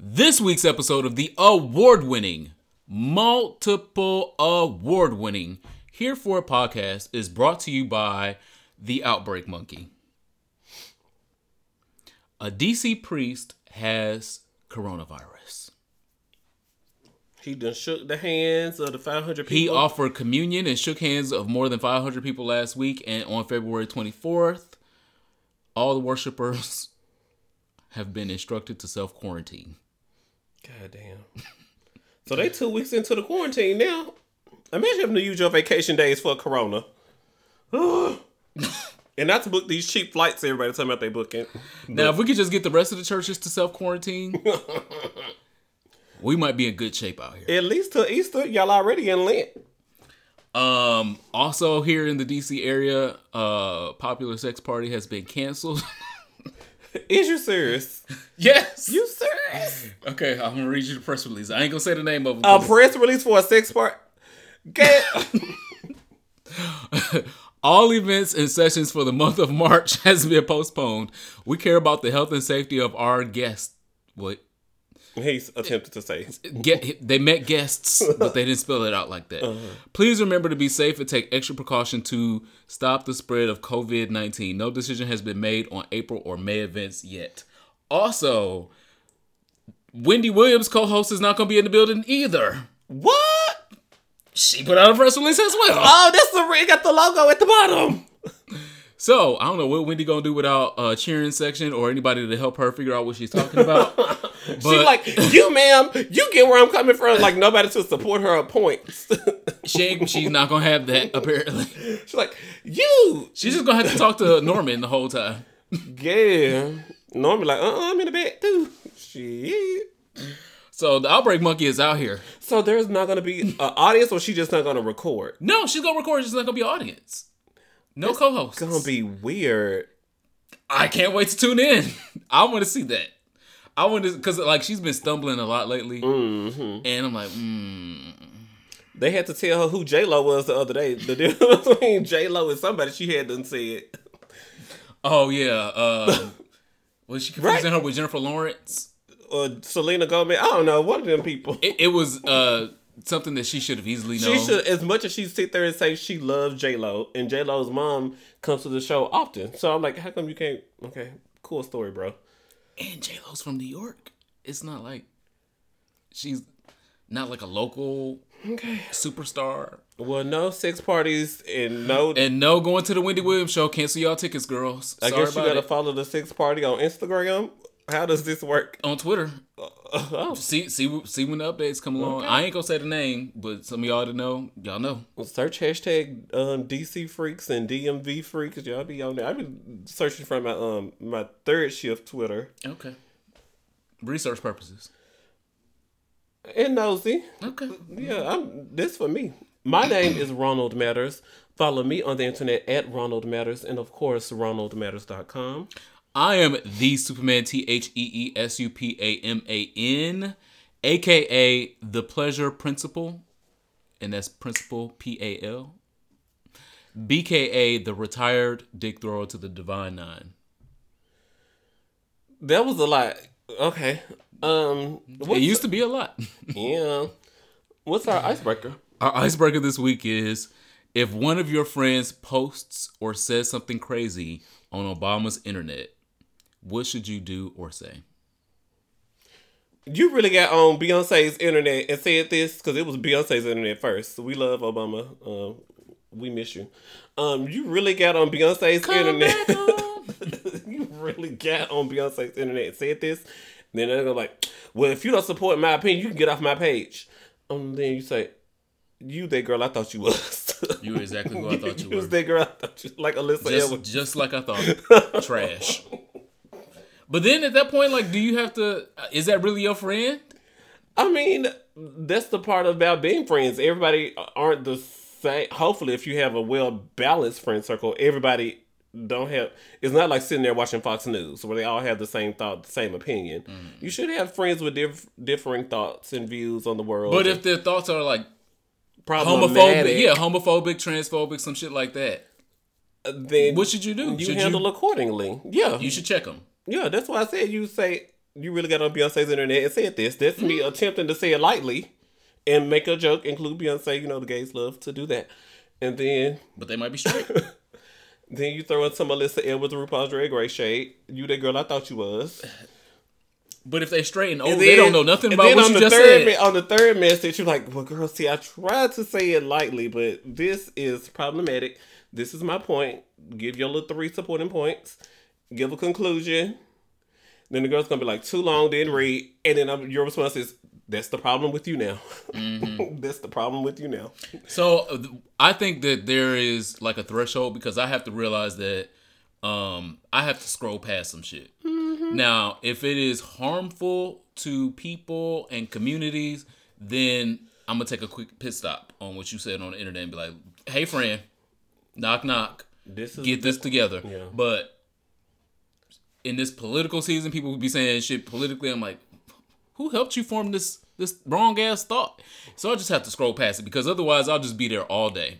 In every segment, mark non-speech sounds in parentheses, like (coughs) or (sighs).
This week's episode of the award winning, multiple award winning Here for a Podcast is brought to you by The Outbreak Monkey. A DC priest has coronavirus. He done shook the hands of the 500 people. He offered communion and shook hands of more than 500 people last week, and on February 24th, all the worshipers (laughs) have been instructed to self quarantine. God damn. (laughs) so they two weeks into the quarantine now. Imagine having to use your vacation days for corona. (gasps) and not to book these cheap flights everybody talking about they booking. Now, if we could just get the rest of the churches to self quarantine, (laughs) we might be in good shape out here. At least till Easter, y'all already in Lent. Um, also here in the DC area, uh, popular sex party has been canceled. (laughs) Is you serious? (laughs) yes. You serious? Okay, I'm gonna read you the press release. I ain't gonna say the name of it. A press release for a sex part? Get (laughs) (laughs) All events and sessions for the month of March has been postponed. We care about the health and safety of our guests. What? He's attempted to say. Get they met guests, but they didn't spell it out like that. Uh-huh. Please remember to be safe and take extra precaution to stop the spread of COVID nineteen. No decision has been made on April or May events yet. Also, Wendy Williams, co-host, is not going to be in the building either. What? She put out a press release as well. Oh, that's the ring. Got the logo at the bottom. So I don't know what Wendy gonna do without a cheering section or anybody to help her figure out what she's talking about. (laughs) She's like, you, ma'am, you get where I'm coming from. Like nobody to support her points. (laughs) she she's not gonna have that apparently. She's like, you, She's just gonna have to talk to Norman the whole time. yeah. Norman like, uh, uh I'm in the bed too. Shit. So the outbreak monkey is out here. So there's not gonna be an audience, or she's just not gonna record. No, she's gonna record. She's not gonna be an audience. No co-host. It's Gonna be weird. I can't wait to tune in. (laughs) I want to see that. I want to because like she's been stumbling a lot lately, Mm-hmm. and I'm like, mm. They had to tell her who J Lo was the other day. The difference (laughs) between J Lo and somebody she had done said. oh yeah. Uh, (laughs) was she confusing her with Jennifer Lawrence? Or Selena Gomez. I don't know. One of them people. It, it was uh something that she should have easily known. She should, as much as she sit there and say she loves J Lo, and J Lo's mom comes to the show often. So I'm like, how come you can't? Okay, cool story, bro. And J Lo's from New York. It's not like she's not like a local Okay. superstar. Well, no sex parties and no. And no going to the Wendy Williams show. Cancel y'all tickets, girls. I Sorry guess you about gotta it. follow the sex party on Instagram. How does this work? on Twitter. Uh, (laughs) Oh, See see see when the updates come along. I ain't gonna say the name, but some of y'all to know, y'all know. Well, search hashtag um, DC freaks and DMV freaks. Y'all be on there. I've been searching for my um my third shift Twitter Okay. Research purposes. and nosy. Okay. Yeah, I'm this for me. My name is Ronald Matters. Follow me on the internet at Ronald Matters and of course ronaldmatters.com. I am the Superman T H E E S U P A M A N, aka the Pleasure Principal, and that's Principal P A L. BKA the retired dick thrower to the Divine Nine. That was a lot. Okay. Um It used to be a lot. (laughs) yeah. What's our icebreaker? Our icebreaker this week is if one of your friends posts or says something crazy on Obama's internet, what should you do or say? You really got on Beyonce's internet and said this because it was Beyonce's internet first. We love Obama. Um, we miss you. Um, you really got on Beyonce's internet. (laughs) you really got on Beyonce's internet and said this. Then they're gonna like, well, if you don't support my opinion, you can get off my page. Um, then you say, you that girl I thought you was. (laughs) You were exactly who I thought you was were. that girl I thought you like Alyssa Just, Edwards. just like I thought. (laughs) Trash. But then at that point, like, do you have to? Is that really your friend? I mean, that's the part about being friends. Everybody aren't the same. Hopefully, if you have a well balanced friend circle, everybody don't have. It's not like sitting there watching Fox News where they all have the same thought, the same opinion. Mm. You should have friends with diff- differing thoughts and views on the world. But if their thoughts are like homophobic, yeah, homophobic, transphobic, some shit like that, then what should you do? you should handle accordingly. Yeah, you should check them. Yeah. That's why I said you say you really got on Beyonce's internet and said this. That's me mm-hmm. attempting to say it lightly and make a joke, include Beyonce. You know, the gays love to do that. And then, But they might be straight. (laughs) then you throw in some Alyssa Edwards, RuPaul's Drag Race shade. You that girl I thought you was. but if they straight and old, And they don't know nothing about what on you the just third said. on the third message, you're like, "Well, girl, see, I tried to say it lightly, but this is problematic. This is my point. Give your little three supporting points. Give a conclusion. Then the girl's gonna be like, too long, didn't read, and then um, your response is, "That's the problem with you now. Mm-hmm. (laughs) That's the problem with you now." So I think that there is like a threshold because I have to realize that um I have to scroll past some shit. Now, if it is harmful to people and communities, then I'm gonna take a quick pit stop on what you said on the internet and be like, "Hey, friend, knock knock, This is get this together." Yeah. But in this political season, people would be saying shit politically. I'm like, who helped you form this this wrong ass thought? So I just have to scroll past it because otherwise I'll just be there all day,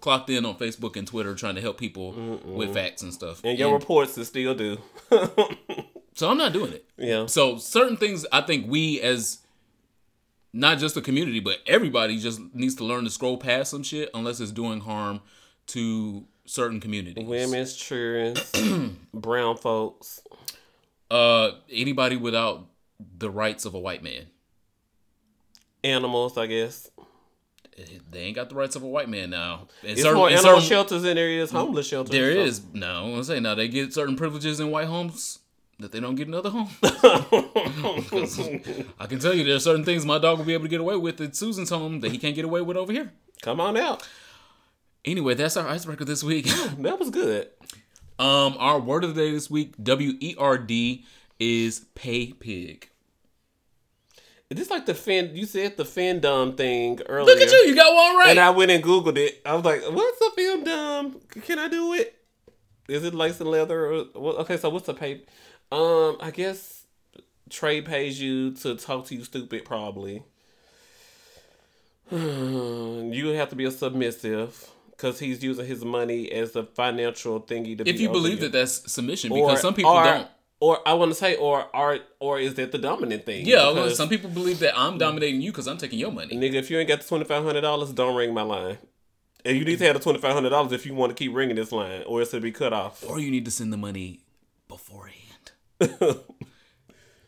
clocked in on Facebook and Twitter trying to help people with facts and stuff. and your reports is still do. (laughs) so I'm not doing it. yeah. So certain things I think we as not just the community but everybody just needs to learn to scroll past some shit unless it's doing harm to certain communities. Women's children, (clears throat) brown folks. Uh, anybody without the rights of a white man. Animals, I guess. They ain't got the rights of a white man now. It's certain- more animal certain- shelters than there is homeless shelters. There so- is no. I'm gonna say now they get certain privileges in white homes that they don't get in other homes. 'Cause (laughs) I can tell you there are certain things my dog will be able to get away with at Susan's home that he can't get away with over here. Come on out. Anyway, that's our icebreaker this week. (laughs) That was good. um, our word of the day this week, W E R D, is pay pig. Is this like the fan? You said the fandom thing earlier. Look at you, you got one right. And I went and googled it. I was like, "What's a fandom? Can I do it? Is it lace and leather? Or, what? Okay, so what's a pay? Um, I guess Trey pays you to talk to you stupid. Probably. (sighs) you have to be a submissive because he's using his money as a financial thingy to. if be you believe you. that that's submission, because Or- some people or- don't. Or I want to say, or are, or is that the dominant thing? Yeah, Because- some people believe that I'm dominating you because I'm taking your money. Nigga, if you ain't got the twenty five hundred dollars, don't ring my line. And you need to have the twenty five hundred dollars if you want to keep ringing this line, or it's going to be cut off. or you need to send the money beforehand. (laughs)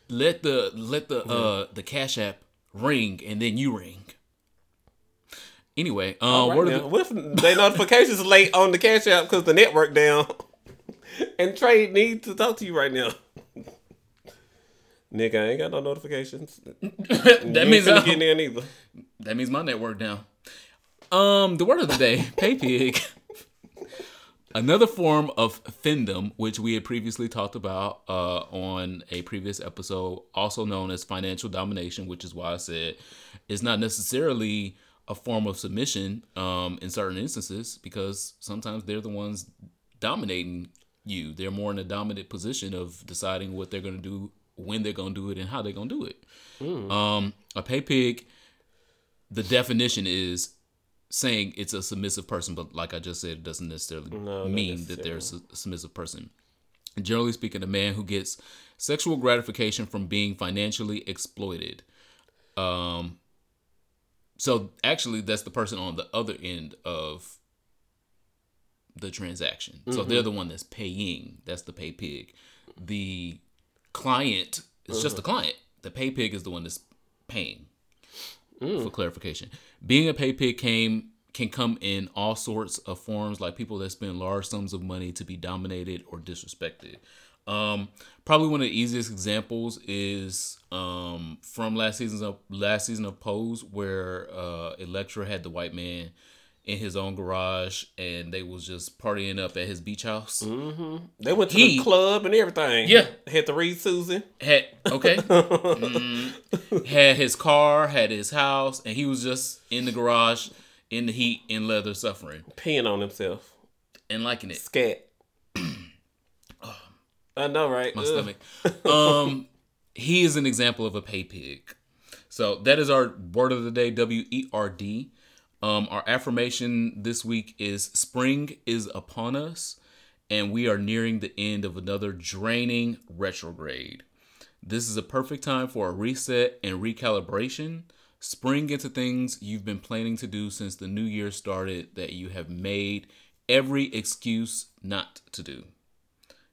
let the let the uh the cash app ring and then you ring. Anyway, uh, Right of the- what if they notifications late on the cash app because the network down? (laughs) and Trey needs to talk to you right now. Nigga, I ain't got no notifications. (laughs) that means you I- ain't getting in either. that means my network down. Um, the word of the day, (laughs) pay pig. Another form of findom, which we had previously talked about uh, on a previous episode, also known as financial domination, which is why I said it's not necessarily a form of submission um, in certain instances because sometimes they're the ones dominating you. They're more in a dominant position of deciding what they're going to do, when they're going to do it, and how they're going to do it. Um, a pay pig, the definition is saying it's a submissive person, but like I just said, it doesn't necessarily not mean that they're a su- submissive person. Generally speaking, a man who gets sexual gratification from being financially exploited. Um, so actually, that's the person on the other end of the transaction. So mm-hmm. they're the one that's paying. That's the pay pig. The client is just the mm-hmm. client. The pay pig is the one that's paying. Mm. For clarification, being a pay pig came can come in all sorts of forms, like people that spend large sums of money to be dominated or disrespected. Um, probably one of the easiest examples is um, from last season's of last season of Pose, where uh, Elektra had the white man in his own garage, and they was just partying up at his beach house. They went to He- the club and everything. Yeah. Had to read Susan. Had okay, (laughs) Mm. had his car, had his house, and he was just in the garage in the heat in leather, suffering Peeing on himself. and liking it. Scat. I know, right? my Ugh. stomach. Um, (laughs) he is an example of a pay pig. So that is our word of the day. W E R D. Um, our affirmation this week is spring is upon us, and we are nearing the end of another draining retrograde. This is a perfect time for a reset and recalibration. Spring into things you've been planning to do since the new year started that you have made every excuse not to do.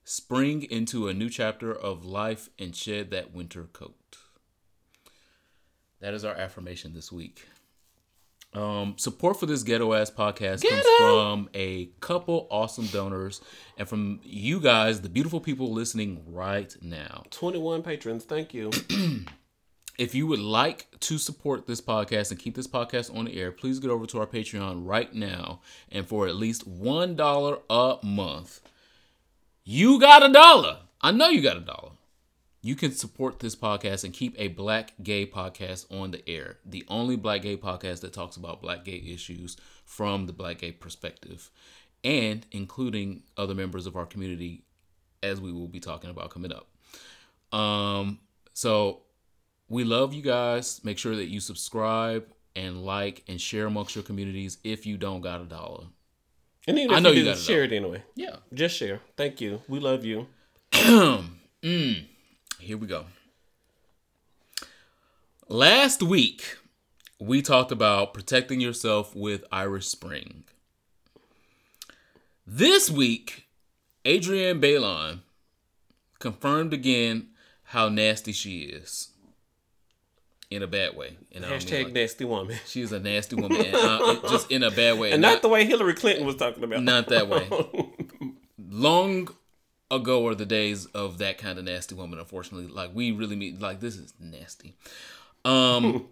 Spring into a new chapter of life and shed that winter coat. That is our affirmation this week. Um, support for this ghetto ass podcast comes from a couple awesome donors and from you guys, the beautiful people listening right now. 21 patrons. Thank you. (clears throat) If you would like to support this podcast and keep this podcast on the air, please get over to our Patreon right now. And for at least $1 a month, you got a dollar. I know you got a dollar. You can support this podcast and keep a black gay podcast on the air. The only black gay podcast that talks about black gay issues from the black gay perspective and including other members of our community as we will be talking about coming up. Um so we love you guys. Make sure that you subscribe and like and share amongst your communities if you don't got a dollar. And even I know you, you got share it anyway. Yeah. Just share. Thank you. We love you. (clears throat) Mm. Here we go. Last week, we talked about protecting yourself with Irish Spring. This week, Adrienne Bailon confirmed again how nasty she is. In a bad way. And I don't mean Hashtag like- nasty woman. (laughs) she is a nasty woman. And, uh, just in a bad way. And not the way Hillary Clinton was talking about. Not that way. (laughs) Long ago are the days of that kind of nasty woman. Unfortunately, like we really mean like this is nasty. Um,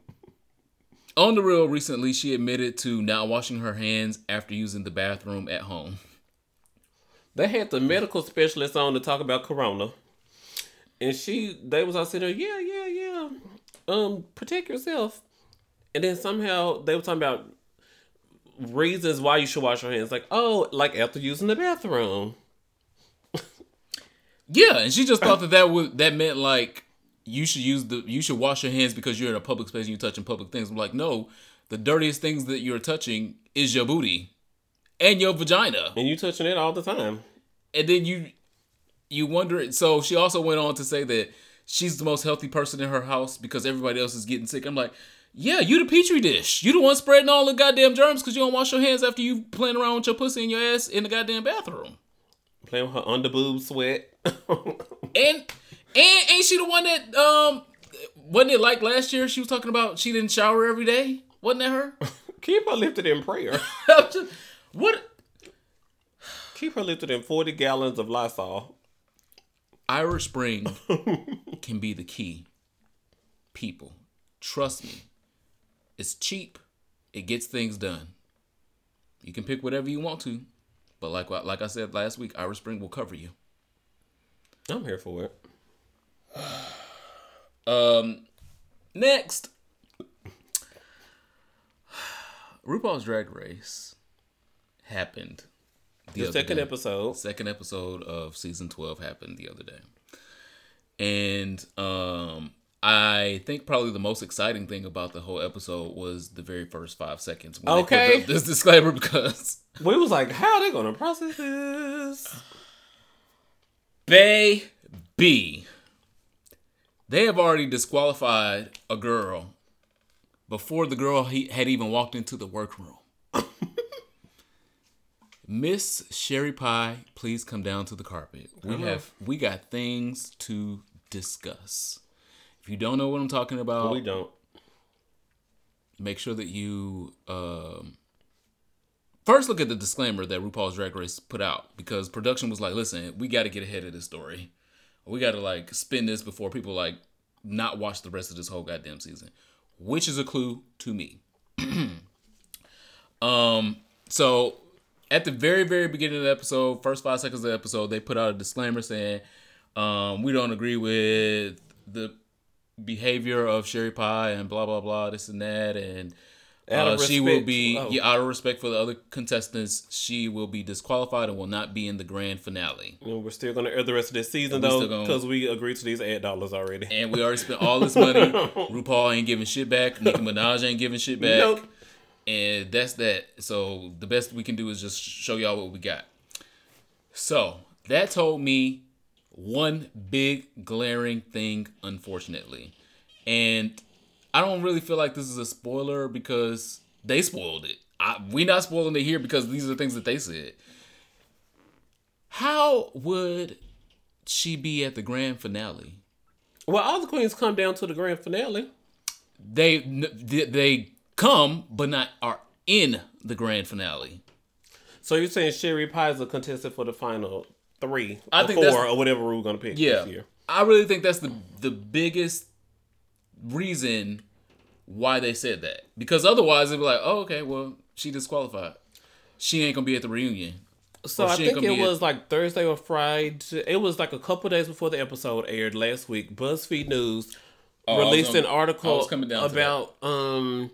(laughs) on the real, recently she admitted to not washing her hands after using the bathroom at home. They had the medical specialist on to talk about corona. And she they was all sitting there, yeah, yeah, yeah. Um, protect yourself. And then somehow they were talking about reasons why you should wash your hands. Like, oh, like after using the bathroom. (laughs) Yeah, and she just thought that that would that meant like you should use the you should wash your hands because you're in a public space and you're touching public things. I'm like, no, the dirtiest things that you're touching is your booty and your vagina. And you touching it all the time. and then you you wonder so she also went on to say that she's the most healthy person in her house because everybody else is getting sick. I'm like yeah you the petri dish. You the one spreading all the goddamn germs because you don't wash your hands after you playing around with your pussy and your ass in the goddamn bathroom. Playing with her under boob sweat. (laughs) and and ain't she the one that um wasn't it like last year she was talking about she didn't shower every day? Wasn't that her? (laughs) Keep her lifted in prayer. (laughs) Just- what? Keep her lifted in 40 gallons of Lysol. Irish Spring can be the key. People, trust me. It's cheap. It gets things done. You can pick whatever you want to, but like like I said last week, Irish Spring will cover you. I'm here for it. Um, next, RuPaul's Drag Race happened. The other second day. episode. second episode of season 12 happened the other day and um i think probably the most exciting thing about the whole episode was the very first five seconds when they put Okay. this disclaimer because We was like, how are they gonna process this? baby they have already disqualified a girl before the girl he had even walked into the workroom Miss Sherry Pie, please come down to the carpet. We have we got things to discuss. If you don't know what I'm talking about, We don't. make sure that you um, first look at the disclaimer that RuPaul's Drag Race put out because production was like, "Listen, we got to get ahead of this story. We got to like spin this before people like not watch the rest of this whole goddamn season," which is a clue to me. (clears throat) um, so at the very very beginning of the episode, first five seconds of the episode, they put out a disclaimer saying, um, "We don't agree with the." behavior of Sherry Pie and blah blah blah this and that and uh, she will be oh. yeah, out of respect for the other contestants she will be disqualified and will not be in the grand finale And we're still gonna air the rest of this season though, gonna- because we agreed to these ad dollars already. and we already spent all this money (laughs) RuPaul ain't giving shit back Nicki Minaj ain't giving shit back Nope. And that's that so the best we can do is just show y'all what we got so that told me one big glaring thing, unfortunately. And I don't really feel like this is a spoiler because they spoiled it. I, we not spoiling it here because these are the things that they said. How would she be at the grand finale? Well, all the queens come down to the grand finale. They they come, but not are in the grand finale. So you're saying Sherry Pie is a contestant for the final three, I or think four, or whatever we're gonna pick Yeah, this year. I really think that's the the biggest reason why they said that. Because otherwise, they'd be like, "Oh, okay, well, she disqualified. She ain't gonna be at the reunion." So I think it was like Thursday or Friday. It was like a couple days before the episode aired last week. BuzzFeed News Oh, released an article I coming down to about um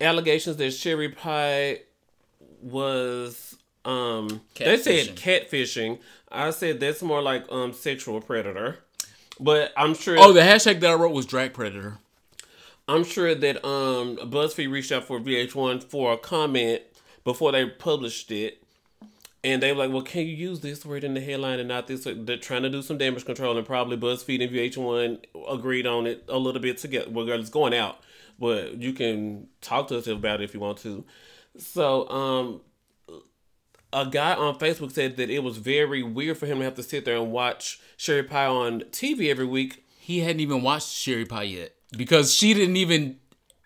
allegations that Sherry Pie was um they said catfishing. I said that's more like um sexual predator. But I'm sure Oh, the hashtag that I wrote was drag predator. I'm sure that um BuzzFeed reached out for VH1 for a comment before they published it. And they were like, well, can you use this word in the headline and not this? They're trying to do some damage control, and probably BuzzFeed and VH1 agreed on it a little bit together. Well, girl, it's going out, but you can talk to us about it if you want to. So, um, a guy on Facebook said that it was very weird for him to have to sit there and watch Sherry Pie on TV every week He hadn't even watched Sherry Pie yet because she didn't even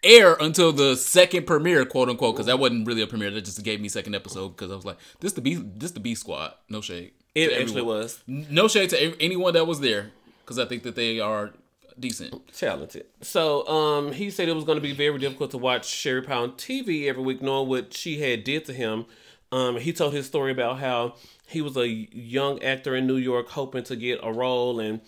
air until the second premiere, quote unquote. Because that wasn't really a premiere; that just gave me second episode. Because I was like, "This the B, this the B squad." No shade. It actually everyone. was No shade to anyone that was there, because I think that they are decent. talented. So um, he said it was going to be very difficult to watch Sherry Pie on TV every week, knowing what she had did to him. Um, he told his story about how he was a young actor in New York hoping to get a role, and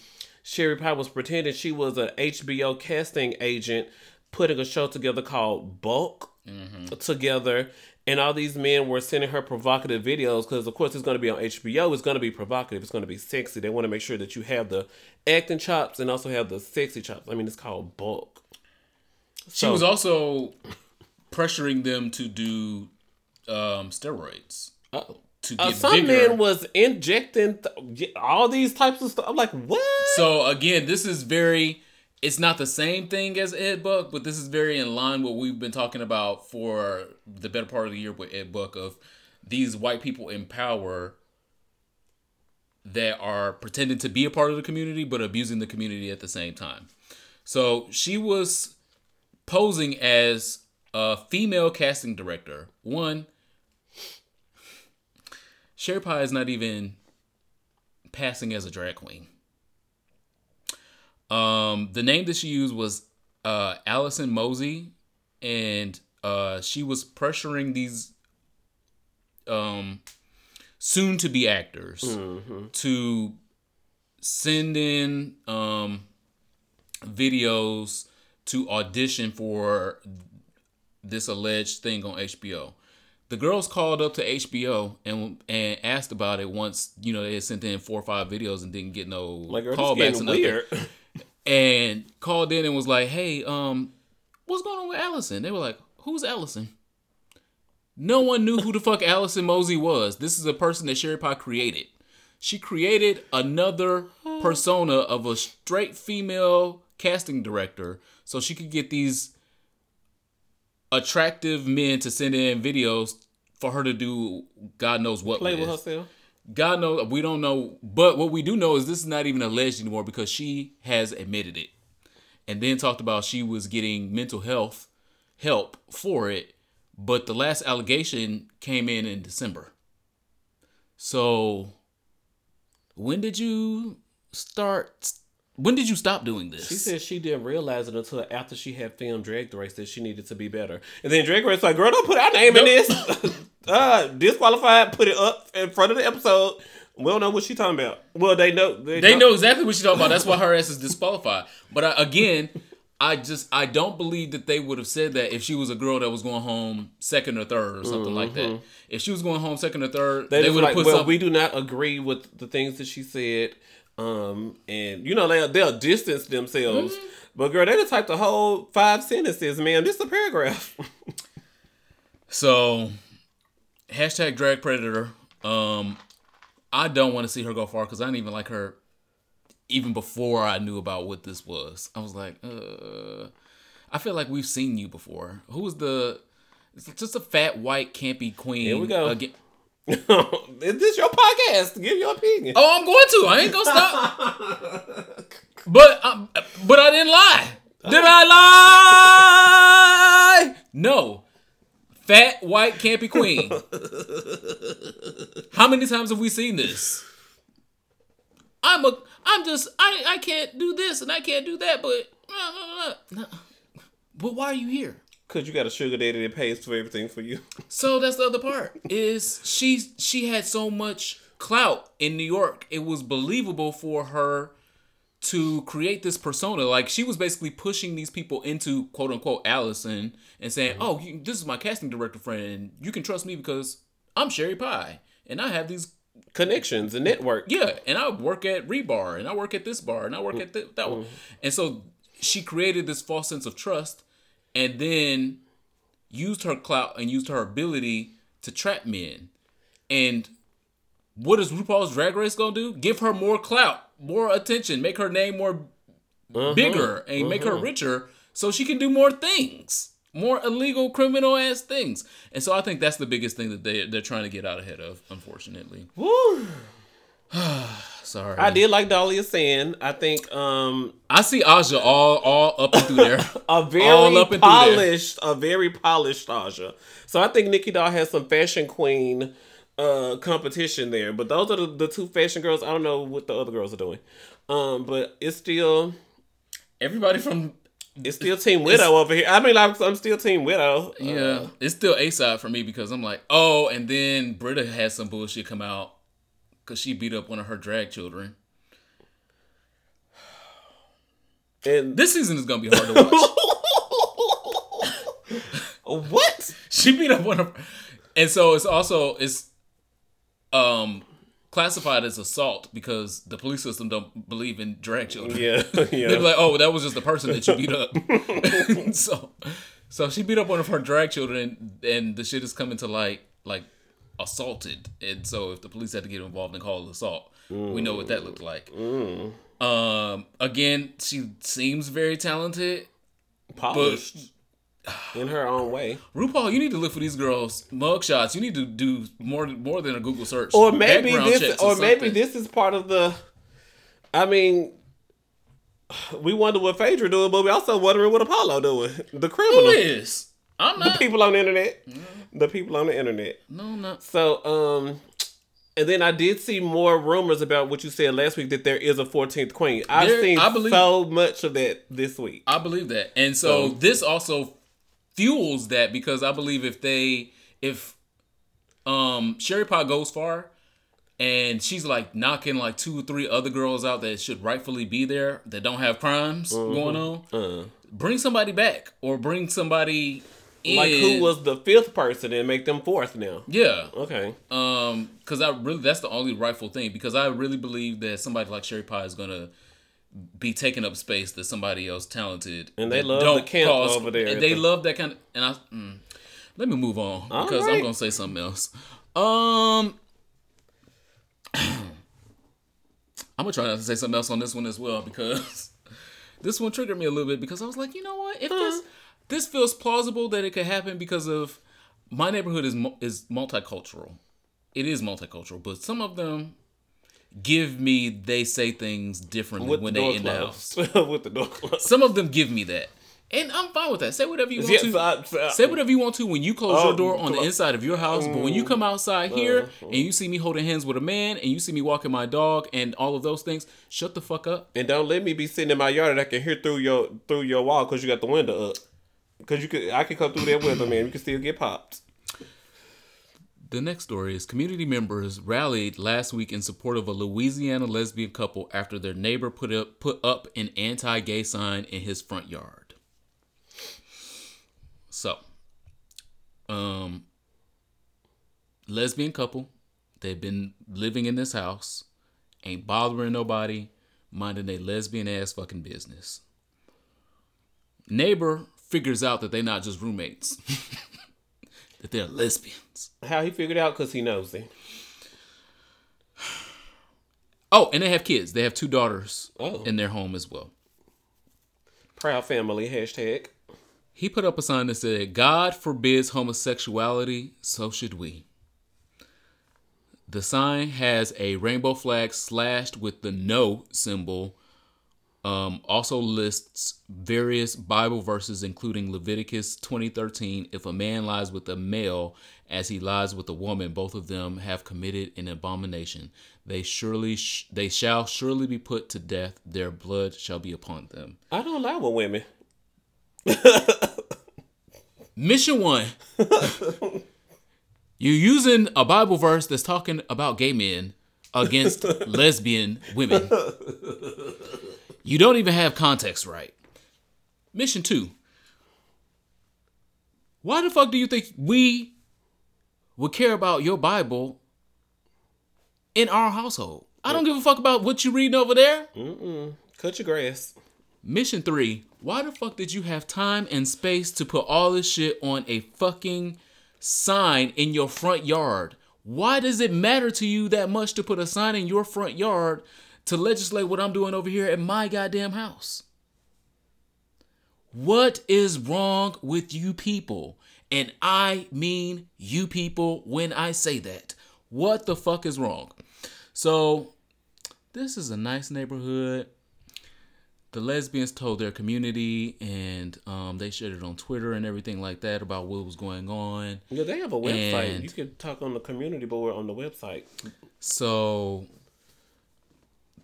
Sherry Pie was pretending she was a HBO casting agent, putting a show together called Bulk together. And all these men were sending her provocative videos because, of course, it's going to be on HBO. It's going to be provocative. It's going to be sexy. They want to make sure that you have the acting chops and also have the sexy chops. I mean, it's called bulk. She was also pressuring them to do um, steroids Uh-oh. to Uh, get some bigger. man was injecting th- all these types of stuff. I'm like, what? So again, this is very it's not the same thing as Ed Buck, but this is very in line what we've been talking about for the better part of the year with Ed Buck of these white people in power that are pretending to be a part of the community but abusing the community at the same time. So she was posing as a female casting director. One, Sherry Pie is not even passing as a drag queen. Um, the name that she used was uh, Allison Mosey, and uh, she was pressuring these um, soon to be actors to send in um, videos to audition for this alleged thing on HBO. The girls called up to HBO and and asked about it once you know they had sent in four or five videos and didn't get no Like, callbacks getting or nothing weird. (laughs) and called in and was like, "Hey, um, what's going on with Allison?" They were like, "Who's Allison?" No one knew who the fuck (laughs) Allison Mosey was. This is a person that Sherry Pie created. She created another persona of a straight female casting director so she could get these attractive men to send in videos for her to do God knows what Play with with. herself. God knows we don't know, but what we do know is this is not even alleged anymore because she has admitted it, and then talked about she was getting mental health help for it, but the last allegation came in in December. So, when did you start? When did you stop doing this? She said she didn't realize it until after she had filmed Drag Race that she needed to be better. And then Drag Race like, girl, don't put our name in this. (laughs) uh, disqualified. Put it up in front of the episode. We don't know what she talking about. Well, they know. They, They know exactly what she's talking about. That's why her ass is disqualified. But I, again, I just I don't believe that they would have said that if she was a girl that was going home second or third or something like that. If she was going home second or third, They, they, would have like, put well, we do not agree with the things that she said. Um, and you know they they'll distance themselves. Mm-hmm. But girl, they the type to hold five sentences, man. This is a paragraph. (laughs) So, hashtag drag predator. Um, I don't want to see her go far because I don't even like her even before I knew about what this was. I was like, uh, I feel like we've seen you before. Who was the? It's just a fat white campy queen. Here we go. Again. (laughs) Is this your podcast? Give your opinion. Oh, I'm going to. I ain't gonna stop. (laughs) but um, but I didn't lie. Did I lie? No. Fat white campy queen. (laughs) How many times have we seen this? I'm a. I'm just. I. I can't do this and I can't do that. But. Uh, uh, but why are you here? Cause you got a sugar daddy that pays for everything for you. (laughs) So that's the other part. Is she she had so much clout in New York. It was believable for her to create this persona. Like she was basically pushing these people into quote unquote Allison and saying, mm-hmm. "Oh, you, this is my casting director friend, you can trust me because I'm Sherry Pie, and I have these Connections and network. yeah, and I work at Rebar, and I work at this bar, and I work mm-hmm. at th- that one." Mm-hmm. And so she created this false sense of trust, and then used her clout and used her ability to trap men. And what is RuPaul's Drag Race gonna do? Give her more clout, more attention, make her name more mm-hmm. bigger, and make her mm-hmm. richer, so she can do more things, more illegal, criminal ass things. And so I think that's the biggest thing that they they're trying to get out ahead of. Unfortunately, Woo. (sighs) sorry. I did like Dahlia saying. I think um I see Aja all all up and through there. (laughs) a very All up and through there. polished, a very polished Aja. So I think Nicky Doll has some fashion queen uh competition there. But those are the, the two fashion girls. I don't know what the other girls are doing. Um, but it's still Everybody from it's still Team Widow over here. I mean, I'm, I'm still Team Widow. Uh, Yeah, it's still A side for me because I'm like, oh, and then Brita had some bullshit come out because she beat up one of her drag children. and This season is gonna be hard to watch. (laughs) what? she beat up one of, and so it's also it's um classified as assault because the police system don't believe in drag children. Yeah, (laughs) yeah. They're like, oh, that was just the person that you beat up. (laughs) so, so she beat up one of her drag children, and the shit is coming to light like assaulted. And so, if the police had to get involved and call assault, we know what that looked like. Um, again, she seems very talented. Polished in her own way. RuPaul, you need to look for these girls' mugshots. You need to do more more than a Google search. Or maybe this, checks or maybe this is part of the. I mean, we wonder what Phaedra doing, but we also wondering what Apollo doing. The criminal, is? I'm the people on the internet, the people on the internet. no, no. So, um, and then I did see more rumors about what you said last week that there is a 14th queen. I've There- seen I believe- so much of that this week. I believe that. And so So- this also fuels that because I believe if they if um Sherry Pie goes far and she's like knocking like two or three other girls out that should rightfully be there that don't have crimes Mm-hmm. going on, Uh, bring somebody back or bring somebody like who was the fifth person and make them fourth now? Yeah. Okay. Um, because I really that's the only rightful thing because I really believe that somebody like Sherry Pie is gonna be taking up space that somebody else talented And they love the camp over there and They the- love that kind of and I. Mm, let me move on All because I'm gonna say something else. Um. (clears throat) I'm gonna try not to say something else on this one as well because (laughs) this one triggered me a little bit because I was like, you know what? If this this feels plausible that it could happen because of my neighborhood is is multicultural. It is multicultural, but some of them give me they say things differently With when the they in the house. (laughs) With the door closed. Some of them give me that, and I'm fine with that. Say whatever you want Yes, to. I- I- Say whatever you want to when you close Oh, your door on the inside of your house, but when you come outside mm, here mm. and you see me holding hands with a man and you see me walking my dog and all of those things, shut the fuck up. And don't let me be sitting in my yard and I can hear through your through your wall because you got the window up. Because you could, I could come through that window, man. You can still get popped. The next story is community members rallied last week in support of a Louisiana lesbian couple after their neighbor put up put up an anti-gay sign in his front yard. So, um lesbian couple, they've been living in this house, ain't bothering nobody, minding their lesbian ass fucking business. Neighbor figures out that they're not just roommates. (laughs) that they're lesbians. How he figured out? Because he knows it. Oh, and they have kids. They have two daughters Oh. in their home as well. Proud family hashtag. He put up a sign that said, God forbids homosexuality, so should we. The sign has a rainbow flag slashed with the no symbol. Um, also lists various Bible verses, including Leviticus 20:13. If a man lies with a male as he lies with a woman, both of them have committed an abomination. They surely sh- they shall surely be put to death. Their blood shall be upon them. I don't lie with women. Mission one. (laughs) You're using a Bible verse that's talking about gay men against (laughs) lesbian women. You don't even have context right. Mission two. Why the fuck do you think we would care about your Bible in our household? I don't give a fuck about what you're reading over there. Mm-mm. Cut your grass. Mission three. Why the fuck did you have time and space to put all this shit on a fucking sign in your front yard? Why does it matter to you that much to put a sign in your front yard to legislate what I'm doing over here at my goddamn house? What is wrong with you people? And I mean you people when I say that. What the fuck is wrong? So, this is a nice neighborhood the lesbians told their community and um, they shared it on Twitter and everything like that about what was going on. Yeah, they have a website. And- you can talk on the community board on the website. So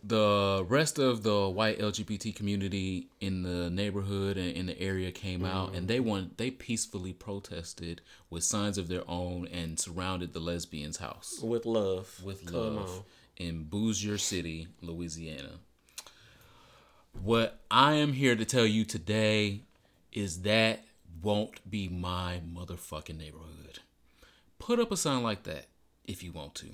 the rest of the white LGBT community in the neighborhood and in the area came out and they want they peacefully protested with signs of their own and surrounded the lesbians' house With love. with Come love on. in Bossier City, Louisiana. What I am here to tell you today is that won't be my motherfucking neighborhood. Put up a sign like that if you want to.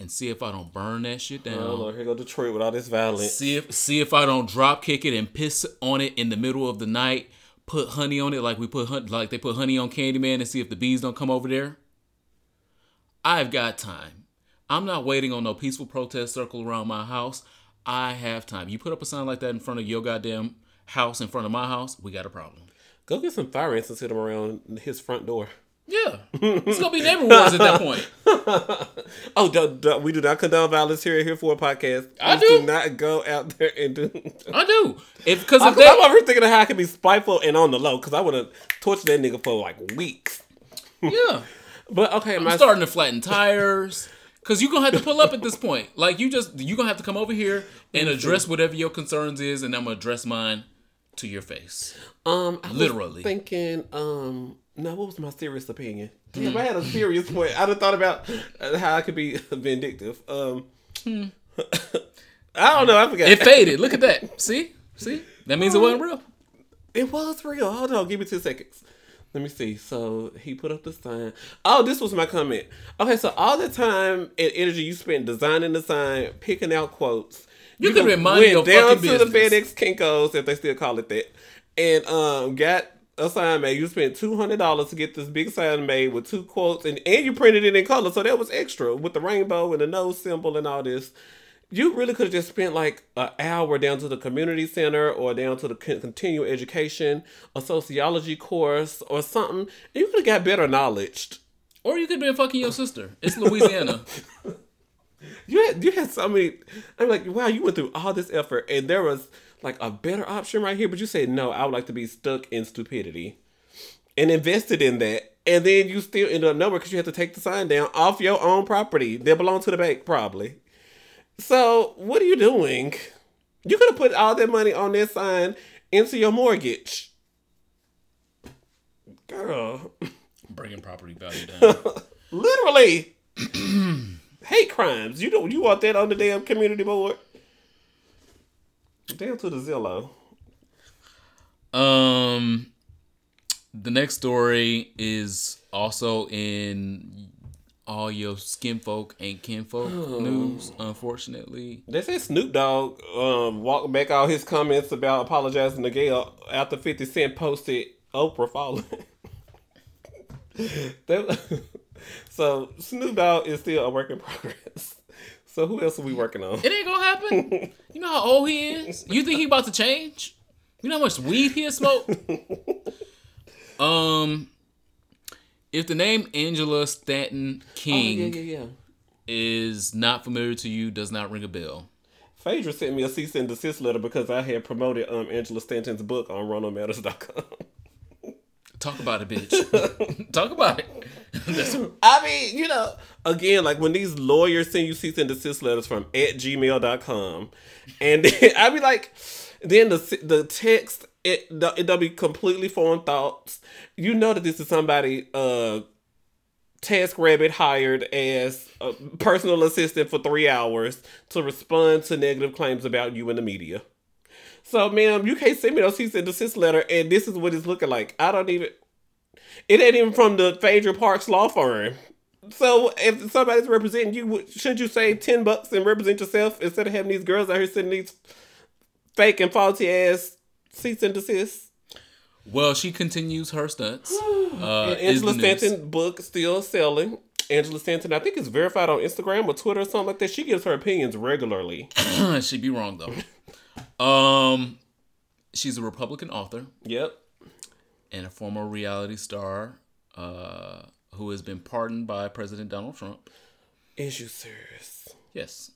And see if I don't burn that shit down. Oh Lord, here go Detroit with all this violence. See if see if I don't drop kick it and piss on it in the middle of the night. Put honey on it like we put like they put honey on Candyman and see if the bees don't come over there. I've got time. I'm not waiting on no peaceful protest circle around my house. I have time. You put up a sign like that in front of your goddamn house, in front of my house, we got a problem. Go get some fire ants and sit them around his front door. Yeah, it's gonna be neighbor wars at that point. (laughs) Oh, do, do, we do not condone violence here Here for a podcast. I do. do not go out there and do. (laughs) I do. If because I'm, I'm over thinking of how I can be spiteful and on the low because I would have tortured that nigga for like weeks. (laughs) yeah, But okay, I'm starting to flatten tires. Cause you're gonna have to pull up at this point. Like you just you're gonna have to come over here and address whatever your concerns is, and I'm gonna address mine to your face. um I literally. thinking um no what was my serious opinion? Hmm. Damn, I had a serious (laughs) point. I'd have thought about uh, how I could be (laughs) vindictive. Um, (laughs) I don't know. I forgot. It faded. Look at that. See? See? That means it wasn't real. It was real. Hold on, give me two seconds. Let me see. So he put up the sign. Oh, this was my comment. Okay, so all the time and energy you spent designing the sign, picking out quotes. You could have been minding went your down fucking to the business. FedEx Kinkos, if they still call it that, and um got a sign made. You spent two hundred dollars to get this big sign made with two quotes, and and you printed it in color, so that was extra with the rainbow and the nose symbol and all this. You really could have just spent like an hour down to the community center or down to the con- continuing education, a sociology course or something. And you could have got better knowledge. Or you could have been fucking your sister. It's Louisiana. (laughs) (laughs) You had you had so many. I'm like, wow, you went through all this effort, and there was like a better option right here, but you said no. I would like to be stuck in stupidity, and invested in that, and then you still end up nowhere because you have to take the sign down off your own property that belonged to the bank, probably. So what are you doing? You could have put all that money on that sign into your mortgage, girl. (laughs) Bringing property value down. (laughs) Literally, (clears throat) hate crimes. You don't. You want that on the damn community board? Down to the Zillow. Um, the next story is also in all your skin folk and kinfolk news. Unfortunately, They say Snoop Dogg um, walked back all his comments about apologizing to Gayle after Fifty Cent posted Oprah falling. (laughs) That- (laughs) so Snoop Dogg is still a work in progress. So who else are we working on? It ain't gonna happen. (laughs) you know how old he is. You think he about to change? You know how much weed he has smoked? (laughs) um, if the name Angela Stanton King Oh, yeah, yeah, yeah. is not familiar to you, does not ring a bell. Phaedra sent me a cease and desist letter because I had promoted um Angela Stanton's book on RonaldMatters.com. Talk about it, bitch. (laughs) Talk about it. (laughs) I mean, you know, again, like when these lawyers send you cease and desist letters from at gmail.com, and (laughs) then I'd be like, then the the text it it'll be completely foreign thoughts. You know that this is somebody uh TaskRabbit hired as a personal assistant for three hours to respond to negative claims about you in the media. So, ma'am, you can't send me no cease and desist letter, and this is what it's looking like. I don't even. It ain't even from the Phaedra Parks law firm. So, if somebody's representing you, shouldn't you save ten bucks and represent yourself instead of having these girls out here sending these fake and faulty ass cease and desist? well, she continues her stunts. (sighs) Uh, Angela. Stanton book still selling. Angela Stanton, I think it's verified on Instagram or Twitter or something like that. She gives her opinions regularly. (clears throat) She'd be wrong though. (laughs) um, she's a Republican author Yep. and a former reality star uh, who has been pardoned by President Donald Trump. Is you serious? Yes.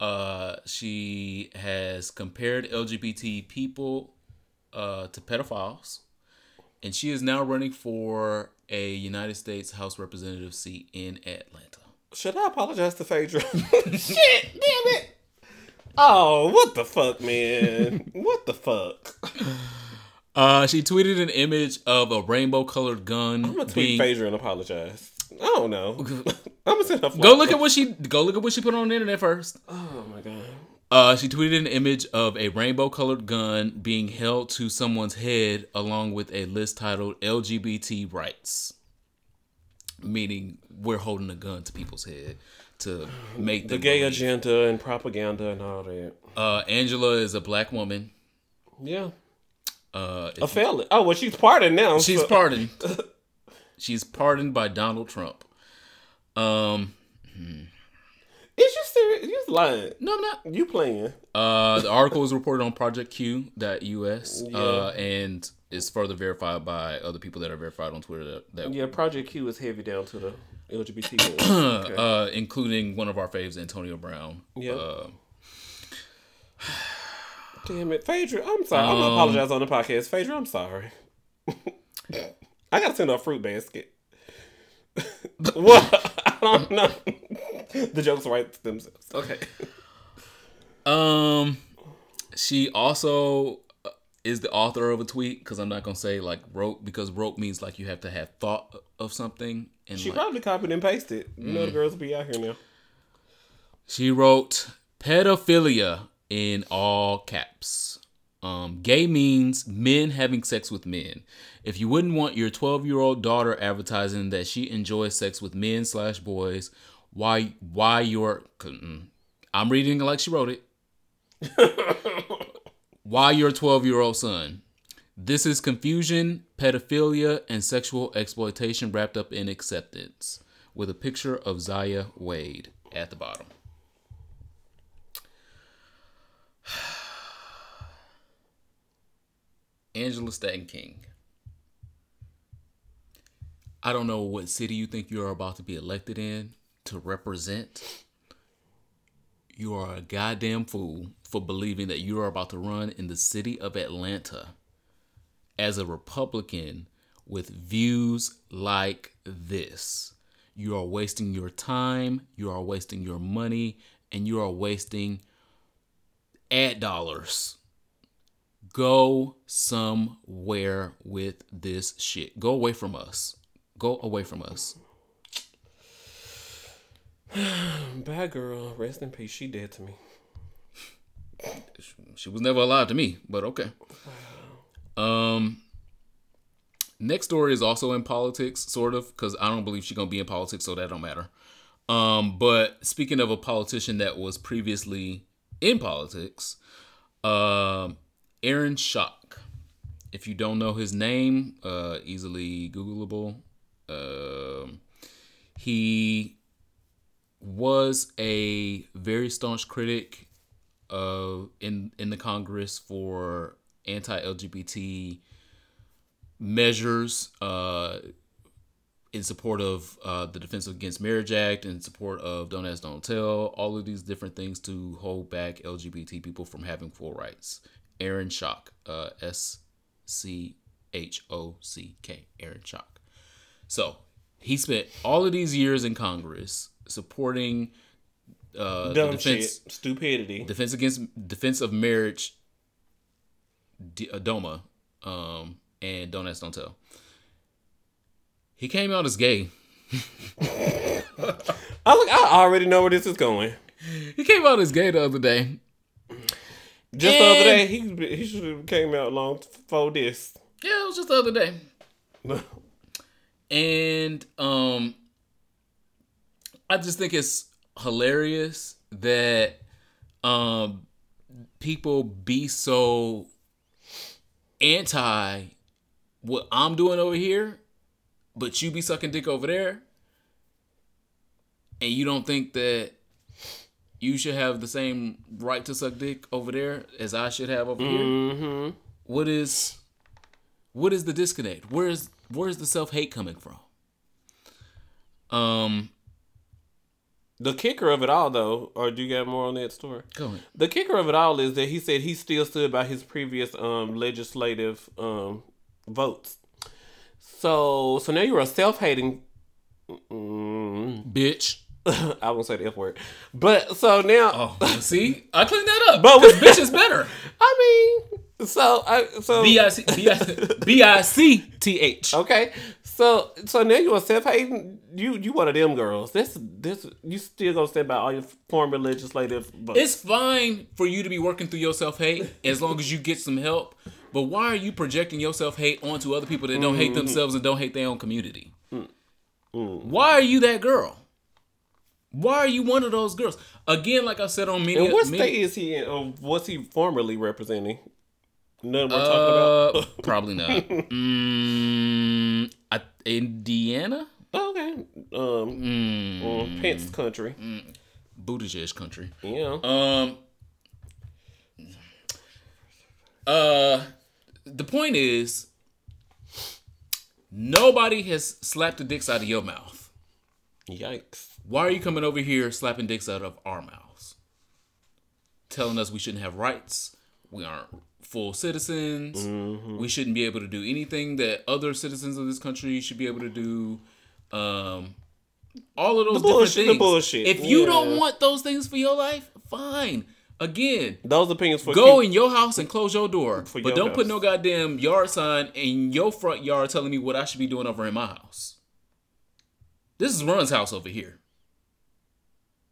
Uh, she has compared LGBT people uh, to pedophiles, and she is now running for a United States House Representative seat in Atlanta. Should I apologize to Phaedra? (laughs) Shit, damn it. Oh, what the fuck, man? what the fuck? Uh, she tweeted an image of a rainbow-colored gun I'm gonna tweet being. Phaedra and apologize. I don't know. (laughs) (laughs) I'm gonna send her. Go look at what she go look at what she put on the internet first. Oh my god. Uh, she tweeted an image of a rainbow colored gun being held to someone's head along with a list titled LGBT rights. Meaning we're holding a gun to people's head to make The gay believe. agenda and propaganda and all that. Uh, Angela is a black woman. Yeah. Uh, A felon. Oh well, she's pardoned now. she's so- pardoned. (laughs) she's pardoned by Donald Trump. Um, Is you serious? You lying? no, I'm not. You playing? Uh, the article was reported on ProjectQ.us, uh, and is further verified by other people that are verified on Twitter that, that Yeah. Project Q is heavy down to the LGBT. movement. (clears throat) okay. uh, including one of our faves, Antonio Brown. Yeah. Uh, Damn it, Phaedra. I'm sorry. I'm gonna apologize on the podcast. Phaedra, I'm sorry. (laughs) I gotta send her a fruit basket. (laughs) what? I don't know. (laughs) the jokes write themselves. Okay. um, she also uh, is the author of a tweet because I'm not gonna say like wrote because wrote means like you have to have thought of something and She like, probably copied and pasted. You know the girls will be out here now. She wrote pedophilia in all caps. Um, gay means men having sex with men. If you wouldn't want your 12 year old daughter advertising that she enjoys sex with men slash boys, why why your mm, I'm reading it like she wrote it. (laughs) why your 12 year old son? This is confusion, pedophilia, and sexual exploitation wrapped up in acceptance. With a picture of Zaya Wade at the bottom. (sighs) Angela Stanton King. I don't know what city you think you are about to be elected in to represent. You are a goddamn fool for believing that you are about to run in the city of Atlanta as a Republican with views like this. You are wasting your time, you are wasting your money, and you are wasting ad dollars. Go somewhere with this shit. Go away from us. Go away from us. (sighs) Bad girl. Rest in peace. She dead to me. She was never alive to me, but okay. (sighs) Um, next story is also in politics, sort of, because I don't believe she's gonna be in politics, so that don't matter. Um, but speaking of a politician that was previously in politics, um, Aaron Schock. If you don't know his name, uh, easily Googleable. Um, he was a very staunch critic of in in the Congress for anti-LGBT measures uh, in support of uh, the Defense Against Marriage Act, in support of Don't Ask, Don't Tell, all of these different things to hold back LGBT people from having full rights. Aaron Schock, uh, S C H O C K, Aaron Schock. So he spent all of these years in Congress supporting uh, Dumb defense, shit. Stupidity. defense against defense of marriage, D- uh, DOMA, um, and Don't Ask, Don't Tell. He came out as gay. I look. I already know where this is going. He came out as gay the other day. Just the other day, he he should have came out long before this. Yeah, it was just the other day. (laughs) And um I just think it's hilarious that um people be so anti what I'm doing over here, but you be sucking dick over there. And you don't think that you should have the same right to suck dick over there as I should have over here. Mm-hmm. What is what is the disconnect? Where is where is the self hate coming from? Um, The kicker of it all, though, or do you got more on that story? go ahead. The kicker of it all is that he said he still stood by his previous um, legislative um, votes. So, so now you're a self-hating. Mm, bitch. (laughs) I won't say the F word, but so now, Oh, see, I cleaned that up. But bitch is better. (laughs) I mean, so I so B I C B I C T H. okay, so so now you're a self-hating. You you one of them girls. This this you still gonna stand by all your former legislative votes. It's fine for you to be working through your self hate as long as you get some help. But why are you projecting your self hate onto other people that don't hate mm-hmm. themselves and don't hate their own community? Mm. Mm. Why are you that girl? Why are you one of those girls? Again, like I said on many, and what many- state is he in? Or what's he formerly representing? None we're Uh, talking about. (laughs) probably not. (laughs) Mm, I, Indiana, okay, um, mm, um, Pence country. Buttigieg country. Yeah. Um. Uh, the point is, nobody has slapped the dicks out of your mouth. Yikes. Why are you coming over here slapping dicks out of our mouths? Telling us we shouldn't have rights. We aren't full citizens. We shouldn't be able to do anything that other citizens of this country should be able to do. Um, all of those different bullshit- the things. bullshit. If you Yeah. don't want those things for your life, fine. Again, Those opinions for go you. in your house and close your door. For but your don't put no goddamn yard sign in your front yard telling me what I should be doing over in my house. This is Run's house over here.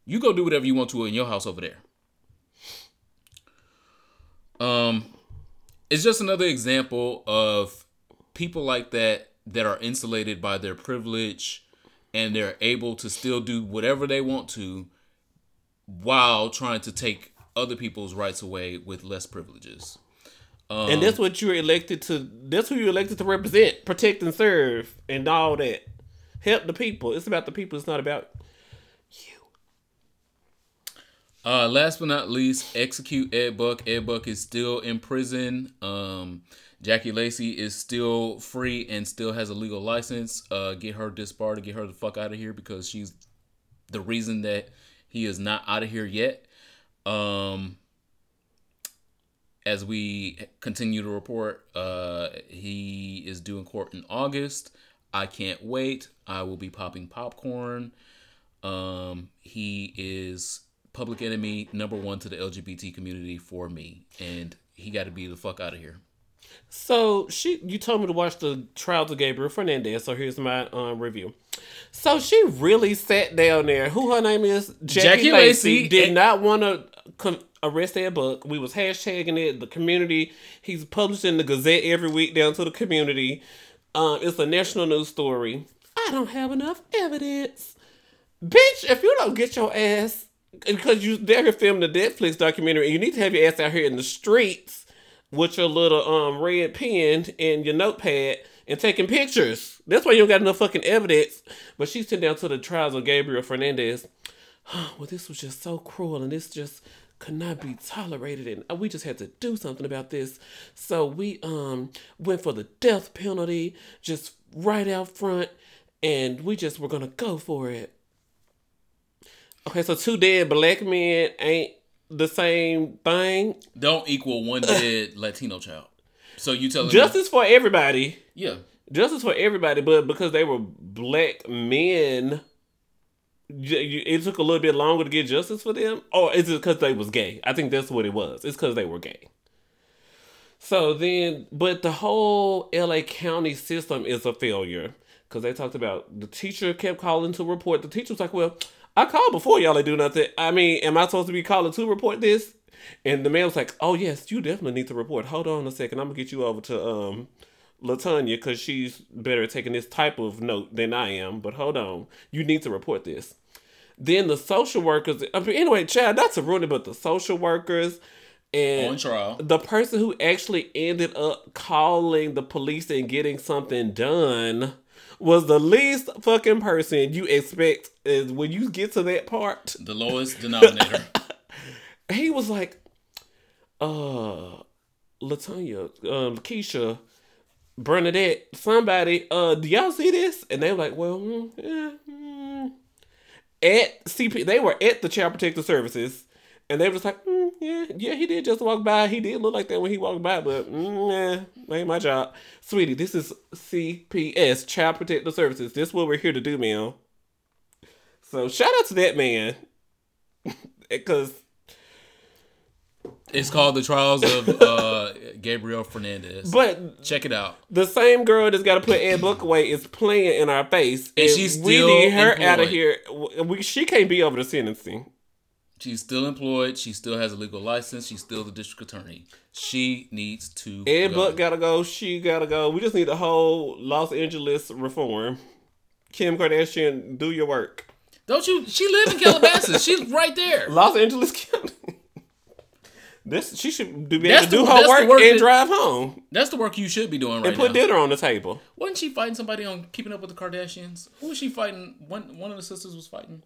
You go do whatever you want to in your house over there. Um, it's just another example of people like that that are insulated by their privilege and they're able to still do whatever they want to while trying to take other people's rights away with less privileges. Um, and that's what you're elected to. That's who you're elected to represent, protect, and serve, and all that. Help the people. It's about the people. It's not about you. Uh, last but not least, execute Ed Buck. Ed Buck is still in prison. Um, Jackie Lacey is still free and still has a legal license. Uh, get her disbarred get her the fuck out of here because she's the reason that he is not out of here yet. Um, as we continue to report, uh, he is due in court in August. I can't wait. I will be popping popcorn. Um, he is public enemy number one to the LGBT community for me, and he got to be the fuck out of here. So she, you told me to watch the trials of Gabriel Fernandez. So here's my um, review. So she really sat down there. Who her name is? Jackie, Jackie Lacey. Did not want to con- arrest that book. We was hashtagging it. The community. He's publishing the Gazette every week down to the community. Um, it's a national news story. I don't have enough evidence, bitch. If you don't get your ass because you there here filming the Netflix documentary, and you need to have your ass out here in the streets with your little um red pen and your notepad and taking pictures. That's why you don't got enough fucking evidence. But she's sitting down to the trials of Gabriel Fernandez. (sighs) well, this was just so cruel and this just could not be tolerated and we just had to do something about this. So we um went for the death penalty just right out front and we just were gonna go for it. Okay, so two dead black men ain't the same thing. Don't equal one (laughs) dead Latino child. So you telling Justice me, for everybody. Yeah. Justice for everybody, but because they were black men, it took a little bit longer to get justice for them. Or is it because they was gay? I think that's what it was. It's because they were gay. So then, but the whole LA County system is a failure because they talked about the teacher kept calling to report. The teacher was like, "Well, I called before y'all do nothing. I mean, am I supposed to be calling to report this?" And the man was like, "Oh yes, you definitely need to report. Hold on a second, I'm gonna get you over to um Latanya because she's better at taking this type of note than I am. But hold on, you need to report this." Then the social workers. I mean, anyway, Chad, not to ruin it, but the social workers and. The person who actually ended up calling the police and getting something done was the least fucking person you expect is when you get to that part. The lowest denominator. (laughs) he was like, uh, Latanya, um, Keisha, Bernadette, somebody, uh, do y'all see this? And they were like, well, mm, yeah, mm. at CP, they were at the Child Protective Services and they were just like, mm, yeah, yeah, he did just walk by. He did look like that when he walked by, but mm, nah, ain't my job. Sweetie, this is CPS, Child Protective Services. This is what we're here to do, man. So shout out to that man. (laughs) Because it's called The Trials of (laughs) uh, Gabriel Fernandez. But check it out. The same girl that's got to put Ed Buck away is playing in our face, and, and she's we need her employed. out of here. We, she can't be over the sentencing. She's still employed. She still has a legal license. She's still the district attorney. She needs to. Ed go. Buck gotta go. She gotta go. We just need a whole Los Angeles reform. Kim Kardashian, do your work. Don't you? She live in Calabasas. (laughs) She's right there. Los Angeles County. (laughs) This she should do, be able to do the, her work, work, and that, drive home. That's the work you should be doing right And put now. dinner on the table. Wasn't she fighting somebody on Keeping Up with the Kardashians? Who was she fighting? One one of the sisters was fighting.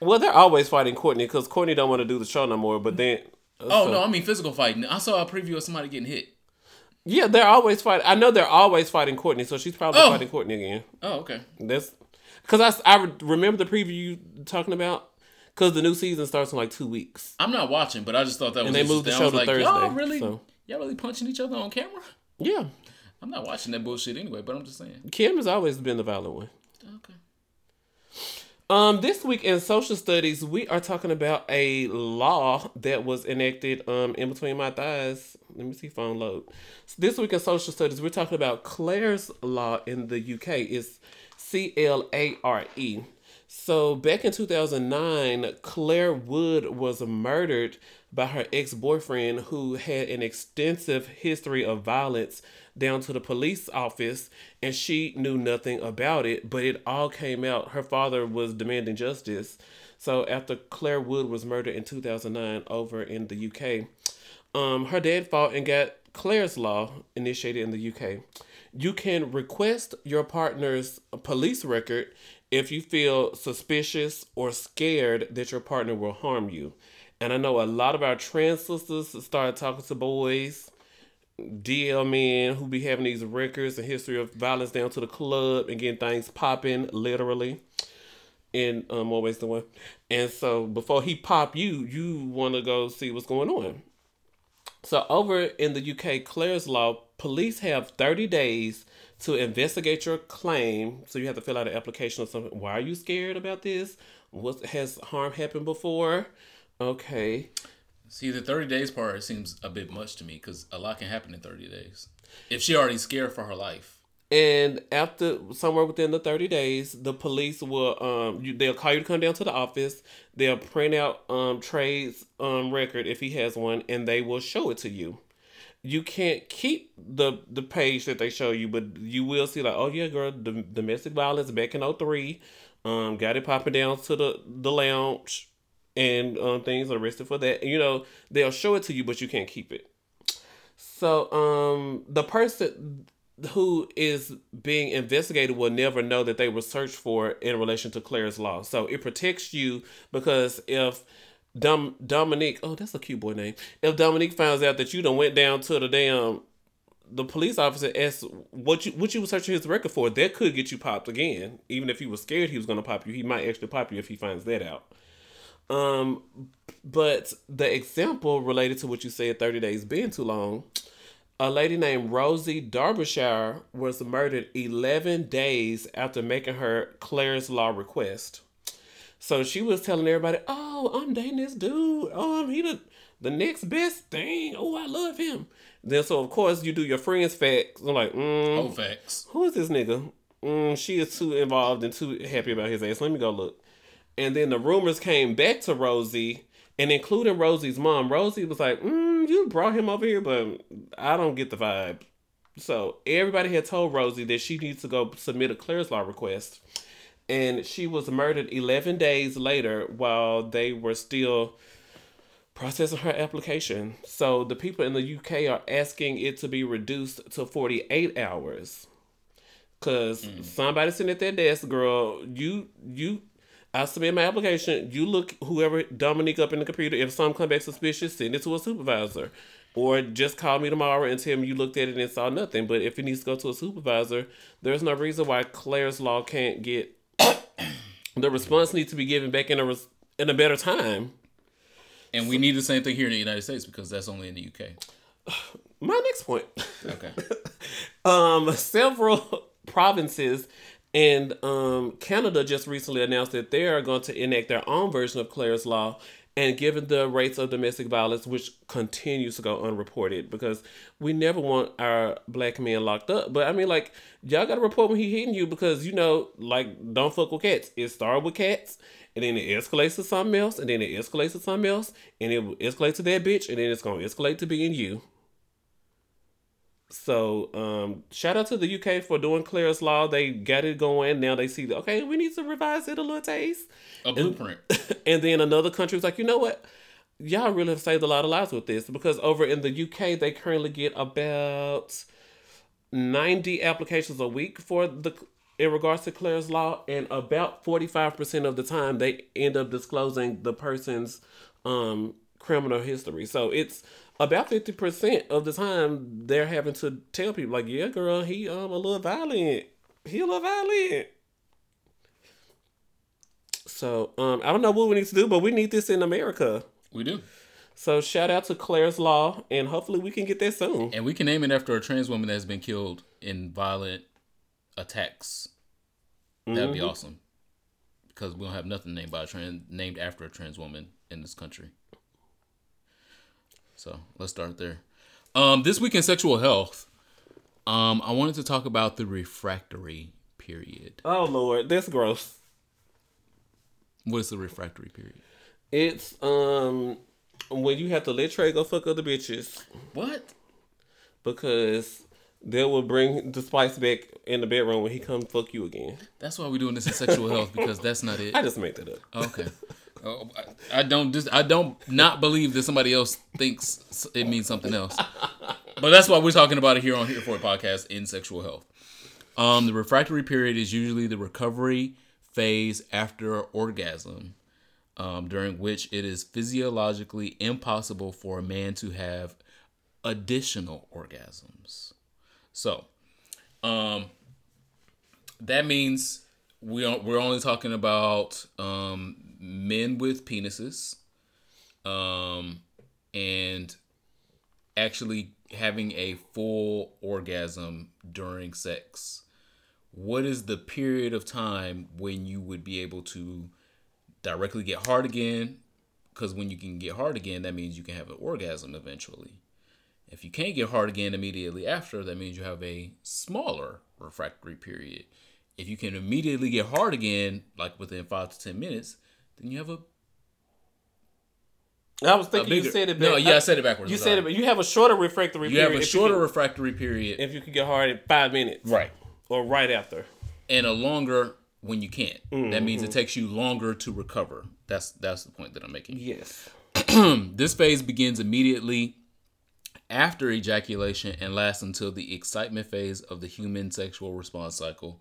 Well, they're always fighting Kourtney because Kourtney don't want to do the show no more. But then, uh, oh so. no, I mean physical fighting. I saw a preview of somebody getting hit. Yeah, they're always fighting. I know they're always fighting Kourtney, so she's probably oh. fighting Courtney again. Oh, okay. That's because I I remember the preview you talking about because the new season starts in like two weeks. I'm not watching, but I just thought that and was. And they moved the show to like, Thursday. Y'all really, so. y'all really punching each other on camera? Yeah. I'm not watching that bullshit anyway, but I'm just saying. Kim has always been the violent one. Okay. Um, this week in social studies, we are talking about a law that was enacted um in between my thighs. Let me see phone load. So this week in social studies, we're talking about Clare's law in the UK. It's C L A R E. So back in 2009, Clare Wood was murdered by her ex-boyfriend who had an extensive history of violence down to the police office and she knew nothing about it, but it all came out. Her father was demanding justice. So after Clare Wood was murdered in 2009 over in the UK, um, her dad fought and got Clare's Law initiated in the UK. You can request your partner's police record if you feel suspicious or scared that your partner will harm you. And I know a lot of our trans sisters started talking to boys DL men who be having these records and history of violence down to the club and getting things popping literally in um more ways than one. And so before he pop you, you want to go see what's going on. So over in the UK, Clare's law, police have 30 days to investigate your claim. So you have to fill out an application or something. Why are you scared about this? What has harm happened before? Okay. See, the 30 days part seems a bit much to me because a lot can happen in 30 days. If she already scared for her life. And after somewhere within the 30 days, the police will um you, they'll call you to come down to the office. They'll print out um Trey's um record if he has one and they will show it to you. You can't keep the the page that they show you, but you will see like, oh yeah, girl, the domestic violence back in 03. Um, got it popping down to the the lounge and um, things are arrested for that. You know, they'll show it to you, but you can't keep it. So um, the person, who is being investigated will never know that they were searched for in relation to Clare's law. So it protects you because if Dom, Dominique, oh, that's a cute boy name. If Dominique finds out that you done went down to the damn, the police officer asked what you what you was searching his record for, that could get you popped again. Even if he was scared he was gonna pop you, he might actually pop you if he finds that out. Um, but the example related to what you said, thirty days being too long a lady named Rosie Derbyshire was murdered 11 days after making her Clare's Law request. So she was telling everybody, "Oh, I'm dating this dude. Um, he the the next best thing. Oh, I love him." Then so of course you do your friends facts. I'm like, mm, Oh, facts. who is this nigga? Mm, she is too involved and too happy about his ass. Let me go look. And then the rumors came back to Rosie, and including Rosie's mom. Rosie was like, mm, "You brought him over here, but I don't get the vibe." So everybody had told Rosie that she needs to go submit a Clare's Law request, and she was murdered 11 days later while they were still processing her application. So the people in the UK are asking it to be reduced to 48 hours. Cause somebody sitting at their desk, girl, you you I submit my application, you look whoever Dominique up in the computer, if something come back suspicious, send it to a supervisor. Or just call me tomorrow and tell me you looked at it and saw nothing. But if it needs to go to a supervisor, there's no reason why Clare's law can't get (coughs) the response needs to be given back in a res- in a better time. And we need the same thing here in the United States because that's only in the UK. (sighs) My next point. Okay. (laughs) um, several (laughs) provinces and um, Canada just recently announced that they are going to enact their own version of Clare's Law. And given the rates of domestic violence, which continues to go unreported, because we never want our black men locked up. But I mean, like, y'all got to report when he hitting you because, you know, like, don't fuck with cats. It started with cats, and then it escalates to something else, and then it escalates to something else, and it will escalate to that bitch, and then it's to escalate to being you. So, um, shout out to the UK for doing Clare's Law. They got it going. Now they see, okay, we need to revise it a little taste. A blueprint. (laughs) and then another country was like, you know what? Y'all really have saved a lot of lives with this because over in the UK, they currently get about 90 applications a week for the in regards to Clare's Law, and about 45% of the time they end up disclosing the person's um, criminal history. So it's about 50% of the time they're having to tell people like, yeah, girl, he um a little violent. He a little violent. So um I don't know what we need to do, but we need this in America. We do. So shout out to Clare's Law, and hopefully we can get that soon. And we can name it after a trans woman that has been killed in violent attacks. That'd be awesome. Because we don't have nothing named by a trans named after a trans woman in this country. So let's start there. Um, this week in sexual health, um, I wanted to talk about the refractory period. Oh Lord, that's gross. What is the refractory period? It's um when you have to let Trey go fuck other bitches What? because they will bring the spice back in the bedroom when he come fuck you again. That's why we're doing this in sexual health because that's not it. I just made that up. Okay. Oh, I don't just I don't not believe that somebody else thinks it means something else. But that's why we're talking about it here on Here for a Podcast in sexual health. Um, the refractory period is usually the recovery phase after orgasm, um, during which it is physiologically impossible for a man to have additional orgasms. So, um, that means we are, we're only talking about um, men with penises, um, and actually having a full orgasm during sex. What is the period of time when you would be able to directly get hard again? Because when you can get hard again, that means you can have an orgasm eventually. If you can't get hard again immediately after, that means you have a smaller refractory period. If you can immediately get hard again, like within five to ten minutes, then you have a, I was thinking bigger. you said it. no, back- yeah, I said it backwards. You said it, but you have a shorter refractory You period. have a shorter You refractory period, can, if you can get hard in five minutes, right, or right after. and a longer when you can't. That means Mm-hmm. it takes you longer to recover. That's that's the point that I'm making. Yes. (clears throat) this phase begins immediately after ejaculation and lasts until the excitement phase of the human sexual response cycle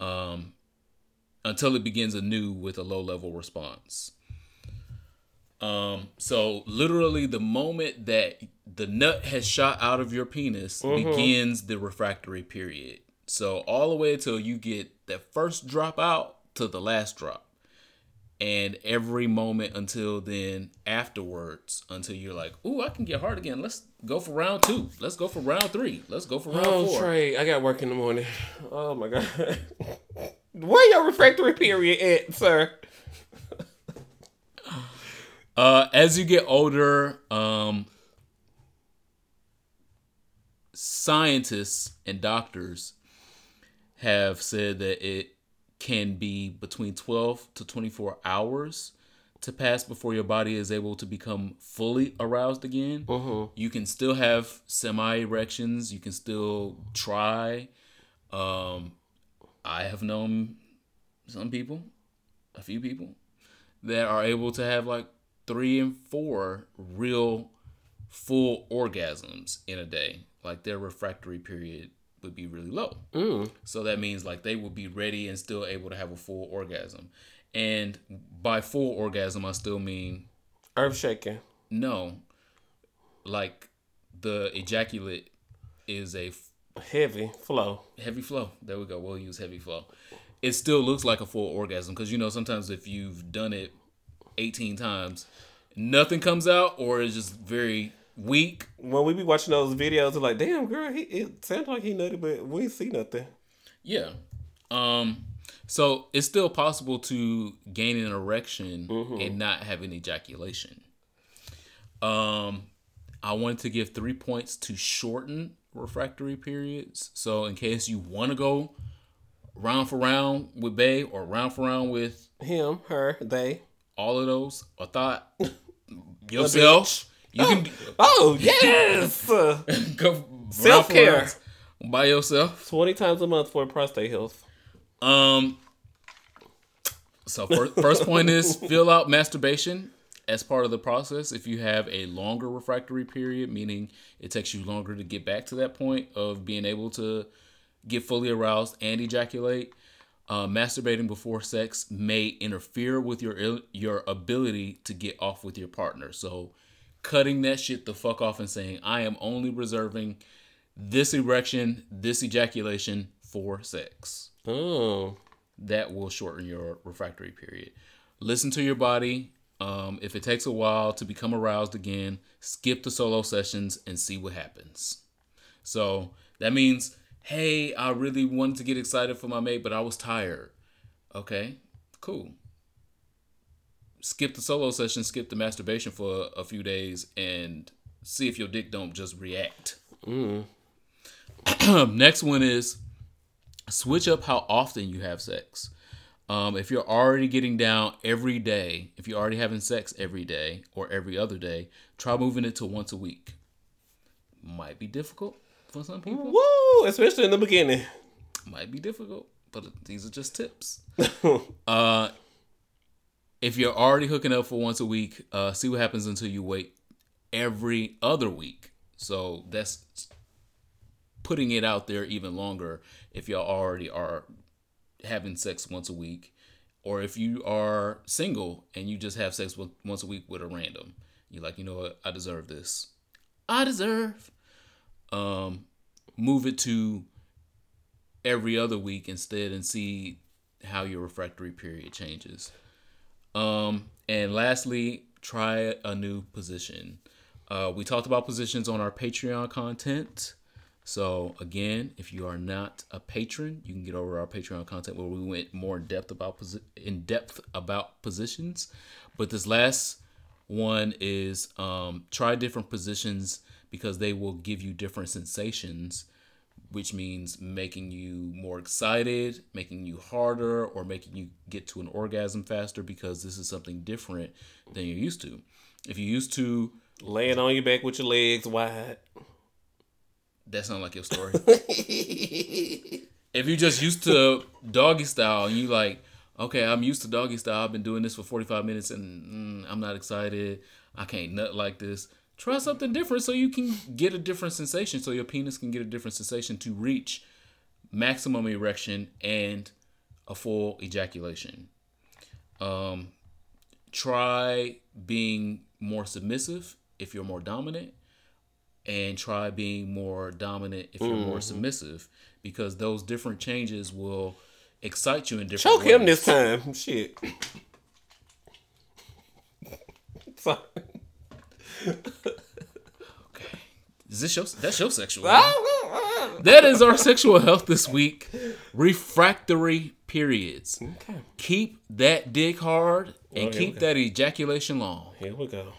um, until it begins anew with a low level response. Um, so literally the moment that the nut has shot out of your penis begins the refractory period. So all the way until you get that first drop out to the last drop. And every moment until then afterwards, until you're like, ooh, I can get hard again. Let's go for round two. Let's go for round three. Let's go for round Oh, four. Trey, I got work in the morning. Oh my god. (laughs) Where your refractory period at, sir? Uh, as you get older, um, scientists and doctors have said that it can be between 12 to 24 hours to pass before your body is able to become fully aroused again. Mm-hmm. You can still have semi erections. You can still try. Um, I have known some people, a few people, that are able to have like three and four real full orgasms in a day. Like their refractory period would be really low. Mm. So that means like they will be ready and still able to have a full orgasm. And by full orgasm, I still mean Earth shaking. no, like the ejaculate is a Heavy flow. heavy flow. There we go. We'll use heavy flow. It still looks like a full orgasm because you know sometimes if you've done it 18 times, nothing comes out or it's just very weak. When we be watching those videos, we're like, damn girl, he it sounds like he nutted, but we see nothing. Yeah. Um. So it's still possible to gain an erection and not have an ejaculation. Um, I wanted to give three points to shorten refractory periods. So in case you want to go round for round with Bay or round for round with Him, her, they. all of those, or thought (laughs) yourself, you can Oh yes. Uh, (laughs) go Self-care. by yourself. Twenty times a month for prostate health. Um. So first, first point is fill out masturbation as part of the process. If you have a longer refractory period, meaning it takes you longer to get back to that point of being able to get fully aroused and ejaculate, uh, masturbating before sex may interfere with your your ability to get off with your partner. So, cutting that shit the fuck off and saying I am only reserving this erection, this ejaculation for sex Oh. that will shorten your refractory period. Listen to your body. Um, if it takes a while to become aroused again, skip the solo sessions and see what happens. So that means, hey, I really wanted to get excited for my mate, but I was tired. Okay, cool. Skip the solo session, skip the masturbation for a few days, and see if your dick don't just react. (clears throat) Next one is switch up how often you have sex. Um, if you're already getting down every day, if you're already having sex every day or every other day, try moving it to once a week. Might be difficult for some people. Woo! Especially in the beginning. Might be difficult, but these are just tips. (laughs) uh, if you're already hooking up for once a week, uh, see what happens until you wait every other week. So that's putting it out there even longer if y'all already are having sex once a week or if you are single and you just have sex with, once a week with a random you're like you know what? I deserve this. I deserve um move it to every other week instead and see how your refractory period changes. Um and lastly try a new position. Uh, we talked about positions on our patreon content so again, if you are not a patron, you can get over our Patreon content where we went more in depth about posi- in depth about positions. But this last one is um, try different positions because they will give you different sensations, which means making you more excited, making you harder, or making you get to an orgasm faster because this is something different than you're used to. If you're used to Laying on your back with your legs wide. That sound like your story. (laughs) if you're just used to doggy style and you like, okay, I'm used to doggy style. I've been doing this for 45 minutes and mm, I'm not excited. I can't nut like this. Try something different so you can get a different sensation, so your penis can get a different sensation to reach maximum erection and a full ejaculation. Um, try being more submissive if you're more dominant, and try being more dominant if you're more mm-hmm. submissive, because those different changes will excite you in different Choke him ways. this time. Shit. (laughs) Sorry. Is this your that's your sexual? (laughs) that is our sexual health this week. Refractory periods. Okay. Keep that dick hard and oh, Okay, keep okay. that ejaculation long. Here we go.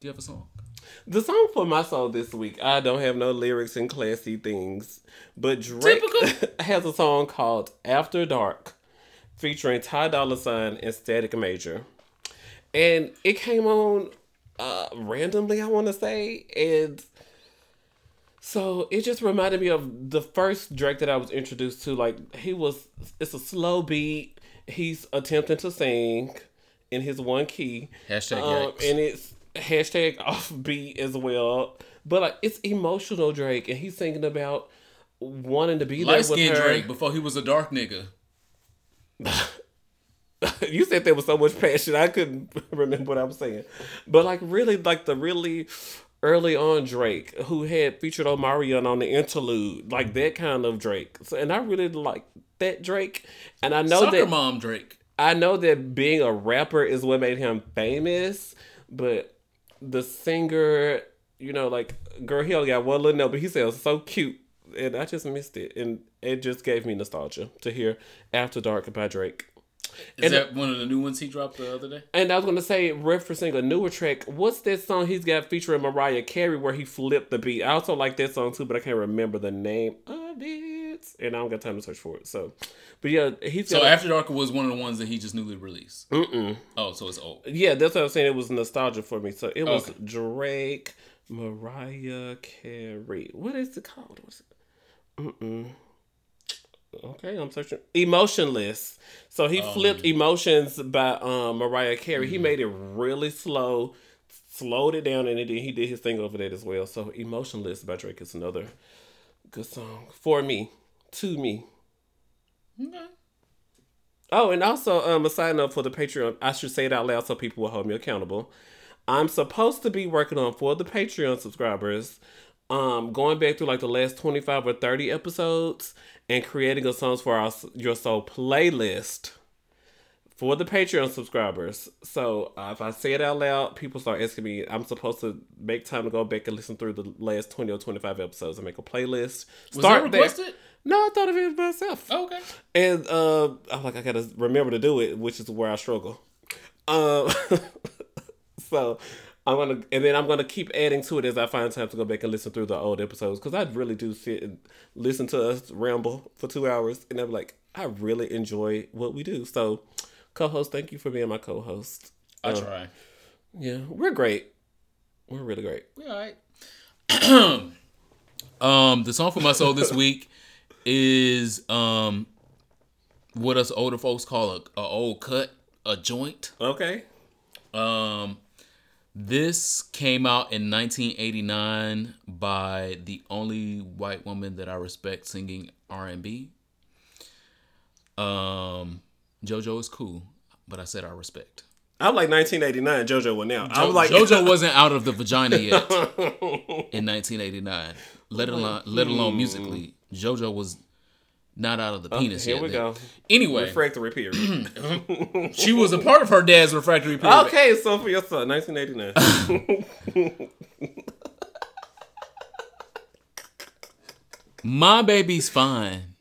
Do you have a song? The song for my soul this week, I don't have no lyrics and classy things, but Drake (laughs) has a song called After Dark featuring Ty Dolla Sign and Static Major. And it came on uh, randomly, I want to say. And so it just reminded me of the first Drake that I was introduced to. Like, he was, it's a slow beat. He's attempting to sing in his one key. Hashtag Um, and it's hashtag (laughs) offbeat as well. But like it's emotional Drake, and he's thinking about wanting to be there Light with skinned her. Drake before he was a dark nigga. (laughs) you said there was so much passion, I couldn't (laughs) remember what I was saying. But like really, like the really early on Drake, who had featured Omarion on the interlude, like mm-hmm. that kind of Drake. So, and I really like that Drake, and I know Soccer that mom Drake. I know that being a rapper is what made him famous, but the singer, you know, like girl, he only got one little note, but he sounds so cute, and I just missed it, and it just gave me nostalgia to hear "After Dark" by Drake. Is And- that one of the new ones he dropped the other day? And I was gonna say, referencing a newer track, what's that song he's got featuring Mariah Carey where he flipped the beat? I also like that song too, but I can't remember the name of it, and I don't got time to search for it. So, but yeah, he's So. After Dark was one of the ones that he just newly released. Mm-mm. Oh, so it's old. Yeah, that's what I was saying. It was nostalgia for me. So it was Okay. Drake, Mariah Carey. What is it called? What's it? Mm-mm. Okay, I'm searching. Emotionless. So he flipped Emotions by um, Mariah Carey. He made it really slow, slowed it down, and then he did his thing over that as well. So Emotionless by Drake is another good song for me, to me. Okay. Oh, and also um, a side note for the Patreon. I should say it out loud so people will hold me accountable. I'm supposed to be working on for the Patreon subscribers, um, going back through like the last 25 or 30 episodes and creating a songs for our your soul playlist for the Patreon subscribers. So uh, if I say it out loud, people start asking me. I'm supposed to make time to go back and listen through the last 20 or 25 episodes and make a playlist. Was that there. requested? No, I thought of it myself. Oh, okay. And uh, I'm like, I gotta remember to do it, which is where I struggle. Um, (laughs) so I'm gonna, and then I'm gonna keep adding to it as I find time to go back and listen through the old episodes because I really do sit and listen to us ramble for two hours, and I'm like, I really enjoy what we do. So, co-host, thank you for being my co-host. I Uh, try. Yeah, we're great. We're really great. We're all right. (clears throat) um, the song for my soul this (laughs) week is um, what us older folks call a, a old cut, a joint. Okay. Um, this came out in 1989 by the only white woman that I respect singing R&B. Um, JoJo is cool, but I said I respect. I'm like 1989 JoJo one now. Jo- I'm like JoJo (laughs) wasn't out of the vagina yet in 1989. Let alone let alone musically, hmm. JoJo was not out of the uh, penis Here yet. we then. go. Anyway, Refractory period. (laughs) she was a part of her dad's refractory period. okay, so for your son, 1989. (laughs) My baby's fine.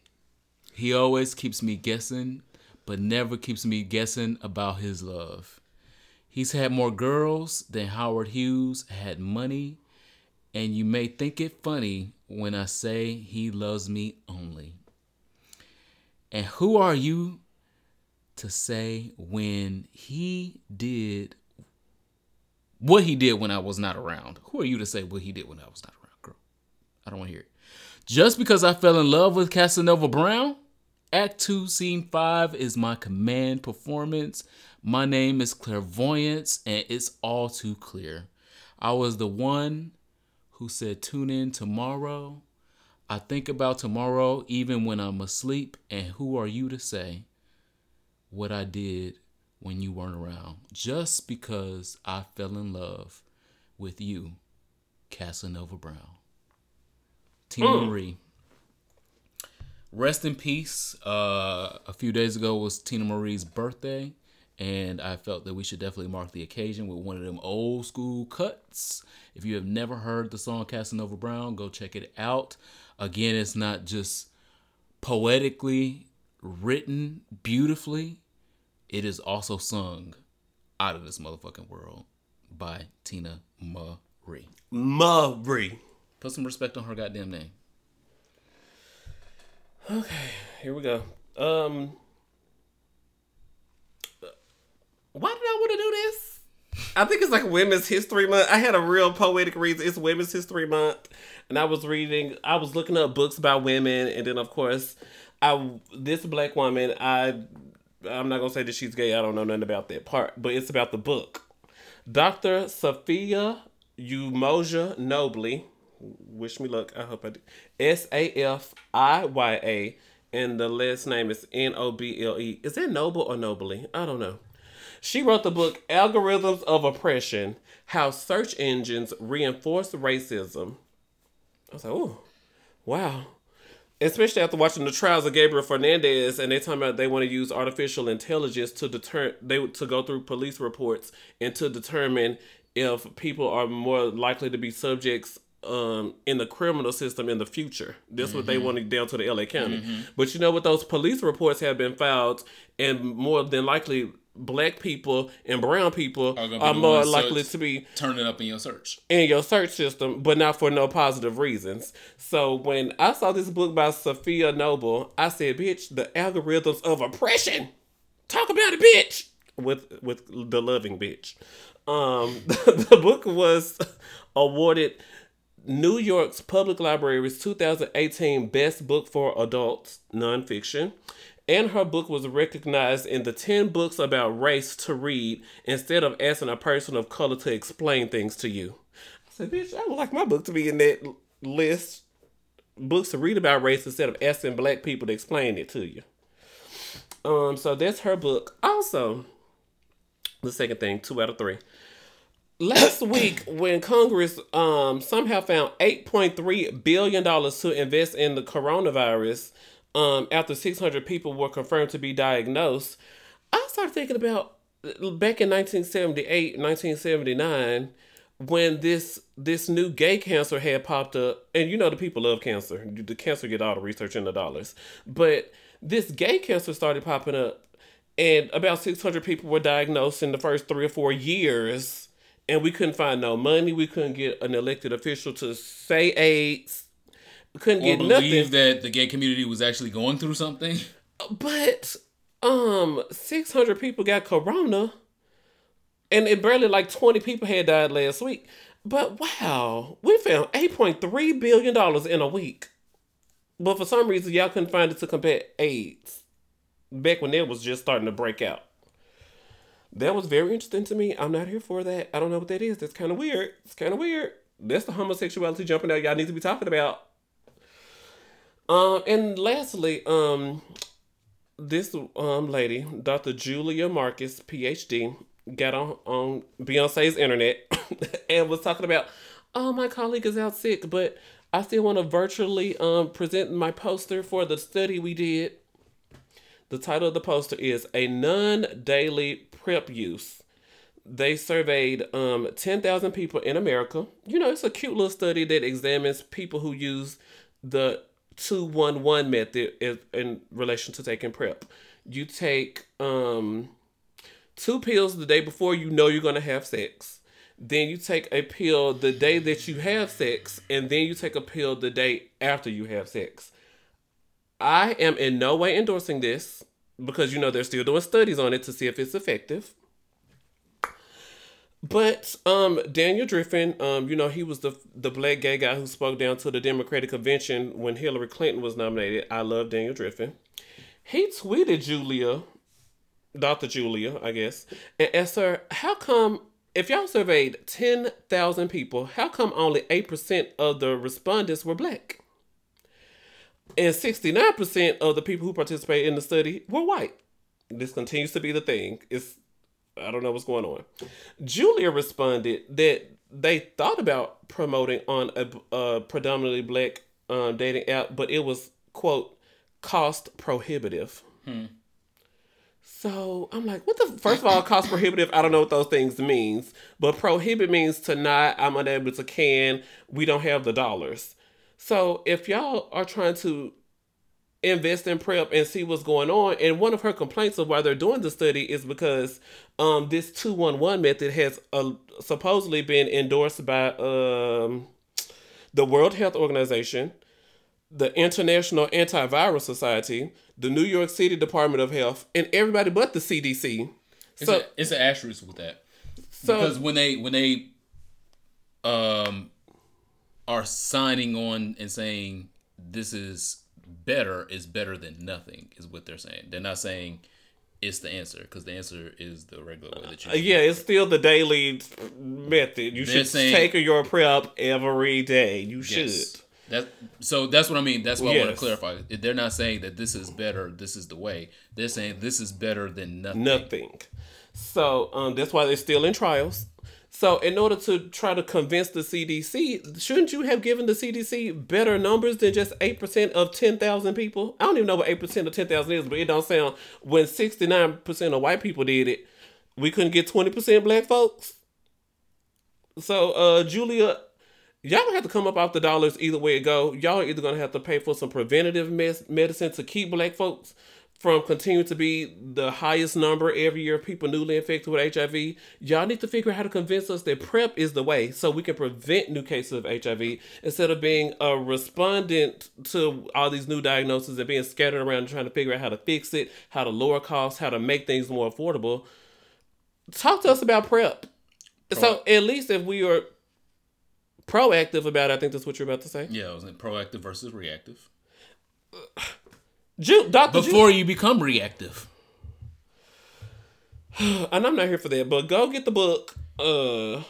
He always keeps me guessing, but never keeps me guessing about his love. He's had more girls than Howard Hughes had money, and you may think it funny when I say he loves me only. And who are you to say when he did what he did when I was not around? Who are you to say what he did when I was not around, girl? I don't want to hear it. Just because I fell in love with Casanova Brown, Act 2, Scene 5 is my command performance My name is Clairvoyance, and it's all too clear. I was the one who said, Tune in tomorrow. I think about tomorrow even when I'm asleep, and who are you to say what I did when you weren't around? Just because I fell in love with you, Casanova Brown. Teena Mm. Marie. Rest in peace. Uh, a few days ago was Teena Marie's birthday, and I felt that we should definitely mark the occasion with one of them old school cuts. If you have never heard the song Casanova Brown, go check it out. Again, it's not just poetically written beautifully, it is also sung out of this motherfucking world by Teena Marie. Murray. Put some respect on her goddamn name. Okay, here we go. Um, why did I want to do this? I think it's like Women's History Month. I had a real poetic reason. It's Women's History Month, and I was reading. I was looking up books about women, and then of course, I this black woman. I I'm not gonna say that she's gay. I don't know nothing about that part, but it's about the book. Dr. Safiya Umoja Nobley wish me luck. I hope I do. S A F I Y A, and the last name is N O B L E. Is that Noble or Nobly? I don't know. She wrote the book Algorithms of Oppression How Search Engines Reinforce Racism. I was like, oh, wow. Especially after watching the trials of Gabriel Fernandez, and they talking about they want to use artificial intelligence to deter they to go through police reports and to determine if people are more likely to be subjects um, in the criminal system in the future. That's what they want wanted down to the LA County. But you know what? Those police reports have been filed, and more than likely, black people and brown people Are are, the more likely to be Turn it up in your search. in your search system, but not for no positive reasons. So when I saw this book by Safiya Noble, I said, "Bitch, the algorithms of oppression. Talk about it, bitch." With with the loving bitch. Um, (laughs) the book was awarded New York's Public Library's 2018 Best Book for Adults Nonfiction. And her book was recognized in the 10 books about race to read instead of asking a person of color to explain things to you. I said, bitch, I would like my book to be in that list. Books to read about race instead of asking black people to explain it to you. Um, so that's her book. Also, the second thing, two out of three last week when congress um somehow found 8.3 billion dollars to invest in the coronavirus um after 600 people were confirmed to be diagnosed i started thinking about back in 1978 1979 when this this new gay cancer had popped up. And you know the people love cancer. The cancer get all the research and the dollars. But this gay cancer started popping up and about 600 people were diagnosed in the first three or four years and we couldn't find no money. We couldn't get an elected official to say aids couldn't get nothing. Or get believe nothing that the gay community was actually going through something. but um 600 people got corona and it barely like 20 people had died last week. But wow we found 8.3 billion dollars in a week. But for some reason y'all couldn't find it to combat aids back when it was just starting to break out. That was very interesting to me. I'm not here for that. I don't know what that is. That's kind of weird. It's kind of weird. That's the homosexuality jumping out y'all need to be talking about um and lastly um this um lady, Dr. Julia Marcus, PhD, got on on Beyonce's internet (coughs) and was talking about, oh, my colleague is out sick, but I still want to virtually um present my poster for the study we did. The title of the poster is A Non-Daily PrEP Use. They surveyed um 10,000 people in America. You know, it's a cute little study that examines people who use the 211 method in, in relation to taking PrEP. You take um two pills the day before you know you're going to have sex. Then you take a pill the day that you have sex and then you take a pill the day after you have sex. I am in no way endorsing this because you know they're still doing studies on it to see if it's effective. But um, Daniel Driffin, um, you know, he was the the black gay guy who spoke down to the Democratic convention when Hillary Clinton was nominated. I love Daniel Driffin. He tweeted Julia Dr. Julia, I guess, and asked her, how come, if y'all surveyed 10,000 people, how come only 8% of the respondents were black? And 69% of the people who participated in the study were white. This continues to be the thing. It's, I don't know what's going on. Julia responded that they thought about promoting on a, a predominantly black um, dating app, but it was, quote, cost prohibitive. So I'm like, what the? First of all, cost prohibitive. I don't know what those things means, but prohibit means to not. I'm unable to can. We don't have the dollars. So if y'all are trying to invest in PrEP and see what's going on, and one of her complaints of why they're doing the study is because um this two one one method has uh, supposedly been endorsed by um the World Health Organization, the International Antiviral Society, the New York City Department of Health, and everybody but the CDC. It's, So a, it's an asterisk with that so because when they when they um are signing on and saying this is better is better than nothing is what they're saying. They're not saying it's the answer because the answer is the regular way that you. Uh, yeah, it's still the daily method. You They're should saying- take your PrEP every day. You should. Yes. That so that's what I mean. That's what I want to clarify. They're not saying that this is better. This is the way. They're saying this is better than nothing. Nothing. So um, that's why they're still in trials. So in order to try to convince the CDC, shouldn't you have given the CDC better numbers than just eight percent of ten thousand people? I don't even know what eight percent of ten thousand is, but it don't sound. When sixty nine percent of white people did it, we couldn't get twenty percent black folks. So uh, Julia, y'all gonna have to come up off the dollars either way it go. Y'all either gonna have to pay for some preventative mes- medicine to keep black folks from continuing to be the highest number every year of people newly infected with HIV. Y'all need to figure out how to convince us that PrEP is the way so we can prevent new cases of HIV instead of being a respondent to all these new diagnoses and being scattered around trying to figure out how to fix it, how to lower costs, how to make things more affordable. Talk to us about PrEP. So at least if we are proactive about it, I think that's what you're about to say. Yeah, it was proactive versus reactive. (sighs) (laughs) Ju- Dr. Ju- Before you become reactive. (sighs) and I'm not here for that, but go get the book uh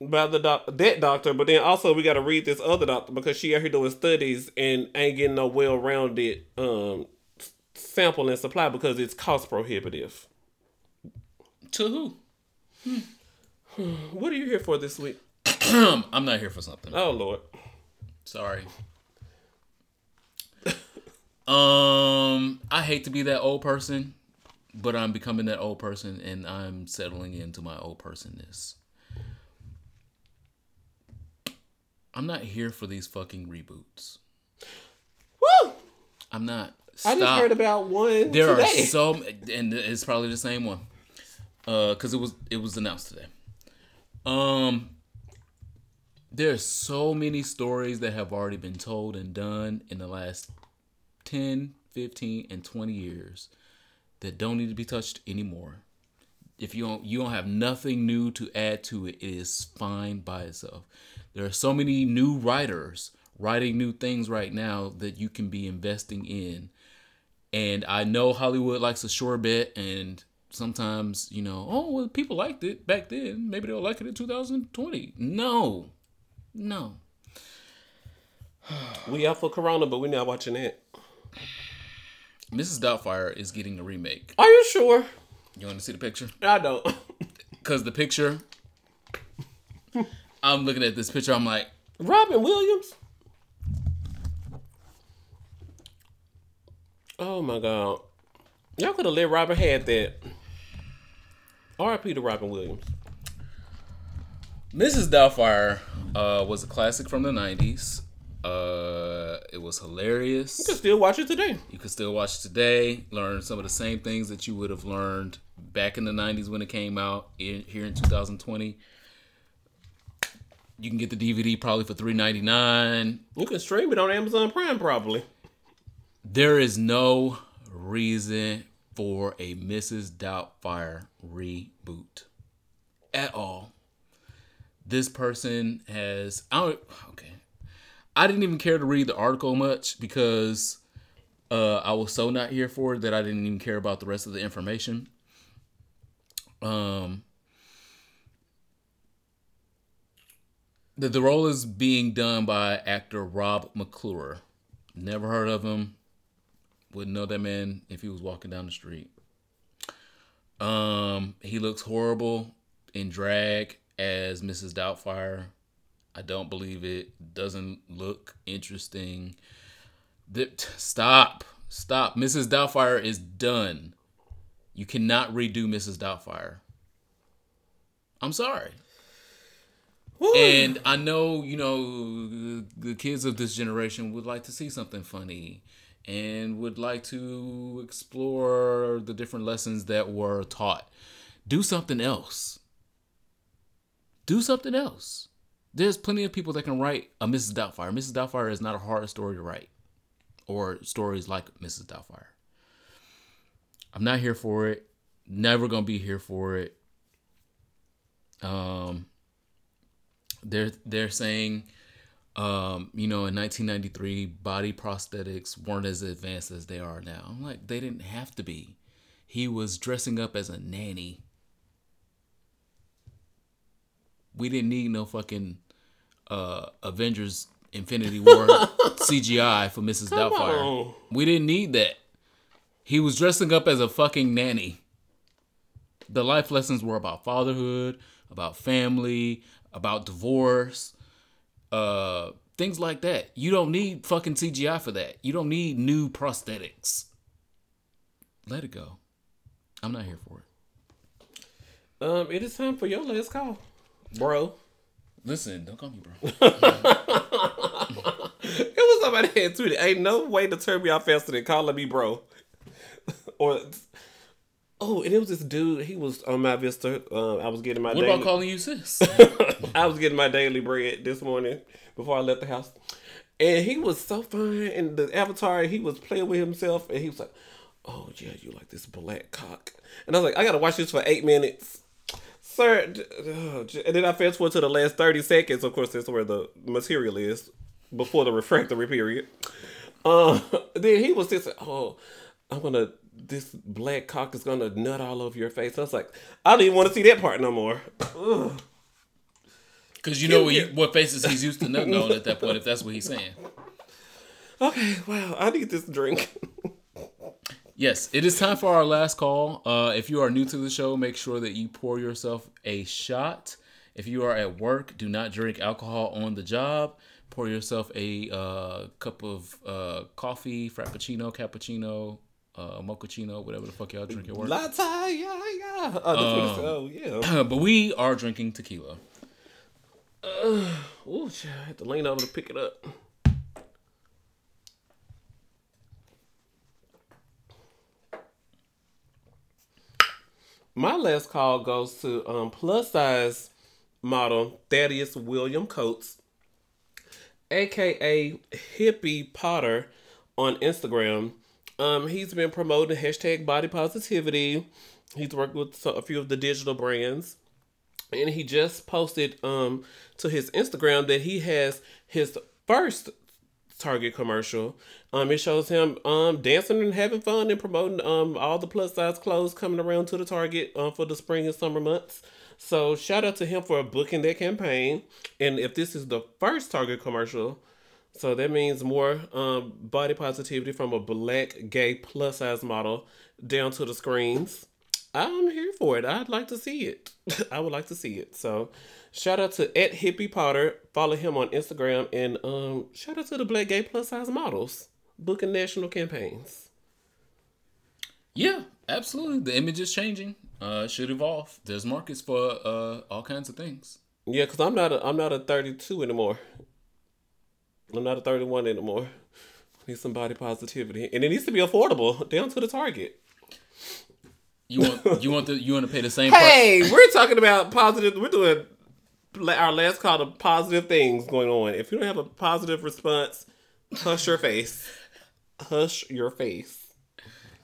by the doc- that doctor, but then also we got to read this other doctor because she out here doing studies and ain't getting no well-rounded um sample and supply because it's cost prohibitive. To who? (sighs) What are you here for this week? (clears throat) I'm not here for something. Oh Lord. Sorry. Um, I hate to be that old person, but I'm becoming that old person, and I'm settling into my old personness. I'm not here for these fucking reboots. Woo! I'm not. I just heard about one There today. are so, and it's probably the same one, uh, because it was it was announced today. Um, there's so many stories that have already been told and done in the last 10, 15, and 20 years that don't need to be touched anymore. If you don't you don't have nothing new to add to it, it is fine by itself. There are so many new writers writing new things right now that you can be investing in. And I know Hollywood likes a sure bet and sometimes, you know, oh well people liked it back then. Maybe they'll like it in 2020. No. No. (sighs) we out for Corona, but we're not watching it. Mrs. Doubtfire is getting a remake. Are you sure? You want to see the picture? I don't. (laughs) Cause the picture, I'm looking at this picture. I'm like, Robin Williams. Oh my god. Y'all could have let Robin had that. R.I.P. to Robin Williams. Mrs. Doubtfire uh, was a classic from the '90s. Uh, it was hilarious. You can still watch it today. You can still watch it today. Learn some of the same things that you would have learned back in the '90s when it came out. In, here in 2020, you can get the DVD probably for $3.99. You can stream it on Amazon Prime probably. There is no reason for a Mrs. Doubtfire reboot at all. This person has I don't okay. I didn't even care to read the article much because uh, I was so not here for it that I didn't even care about the rest of the information. Um, the the role is being done by actor Rob McClure. Never heard of him. Wouldn't know that man if he was walking down the street. Um, he looks horrible in drag as Mrs. Doubtfire. I don't believe it. Doesn't look interesting. Stop, stop. Mrs. Doubtfire is done. You cannot redo Mrs. Doubtfire. I'm sorry. And I know, you know, the kids of this generation would like to see something funny and would like to explore the different lessons that were taught. Do something else. Do something else. There's plenty of people that can write a Mrs. Doubtfire. Mrs. Doubtfire is not a hard story to write, or stories like Mrs. Doubtfire. I'm not here for it. Never gonna be here for it. Um, they're they're saying, um, you know, in 1993, body prosthetics weren't as advanced as they are now. I'm like, they didn't have to be. He was dressing up as a nanny. We didn't need no fucking uh, Avengers Infinity War (laughs) CGI for Mrs. Doubtfire. on. We didn't need that. He was dressing up as a fucking nanny. The life lessons were about fatherhood, about family, about divorce, uh, things like that. You don't need fucking CGI for that. You don't need new prosthetics. Let it go. I'm not here for it. Um, it is time for your last call, bro. Listen, don't call me bro. (laughs) It was somebody had tweeted, "Ain't no way to turn me off faster than calling me bro." (laughs) or oh, and it was this dude. He was on my Vista. Um, I was getting my What daily, about calling you sis? (laughs) I was getting my daily bread this morning before I left the house, and he was so fine. And the avatar, he was playing with himself, and he was like, "Oh yeah, you like this black cock?" And I was like, "I gotta watch this for eight minutes." Sir, and then I fast forward to the last 30 seconds. Of course, that's where the material is before the refractory period. Uh, then he was just, oh, I'm gonna, this black cock is gonna nut all over your face. I was like, I don't even want to see that part no more. (sighs) Ugh. Because you know what, he, what faces he's used to nutting on at that point, if that's what he's saying. (laughs) Okay, wow, I need this drink. (laughs) Yes, it is time for our last call. Uh, if you are new to the show, make sure that you pour yourself a shot. If you are at work, do not drink alcohol on the job. Pour yourself a uh, cup of uh, coffee, frappuccino, cappuccino, uh, mochaccino, whatever the fuck y'all drink at work. Latte, yeah, yeah. Oh, it oh yeah. (clears throat) but we are drinking tequila. Ooh, shit, I had to lean over to pick it up. My last call goes to um, plus size model Thaddeus William Coates, aka Hippie Potter, on Instagram. Um, he's been promoting hashtag body positivity. He's worked with a few of the digital brands and he just posted um to his Instagram that he has his first Target commercial. Um, it shows him um dancing and having fun and promoting um all the plus size clothes coming around to the Target um for the spring and summer months. So shout out to him for booking that campaign. And if this is the first Target commercial, so that means more um body positivity from a black gay plus size model down to the screens. I'm here for it. I'd like to see it. (laughs) I would like to see it. So, shout out to at Hippie Potter. Follow him on Instagram and um shout out to the Black Gay Plus Size Models booking national campaigns. Yeah, absolutely. The image is changing. Uh, should evolve. There's markets for uh, all kinds of things. Yeah, cause I'm not a I'm not a 32 anymore. I'm not a 31 anymore. Need some body positivity, and it needs to be affordable down to the Target. You want you want the you want to pay the same price. Hey, we're talking about positive. We're doing our last call to positive things going on. If you don't have a positive response, hush your face. Hush your face.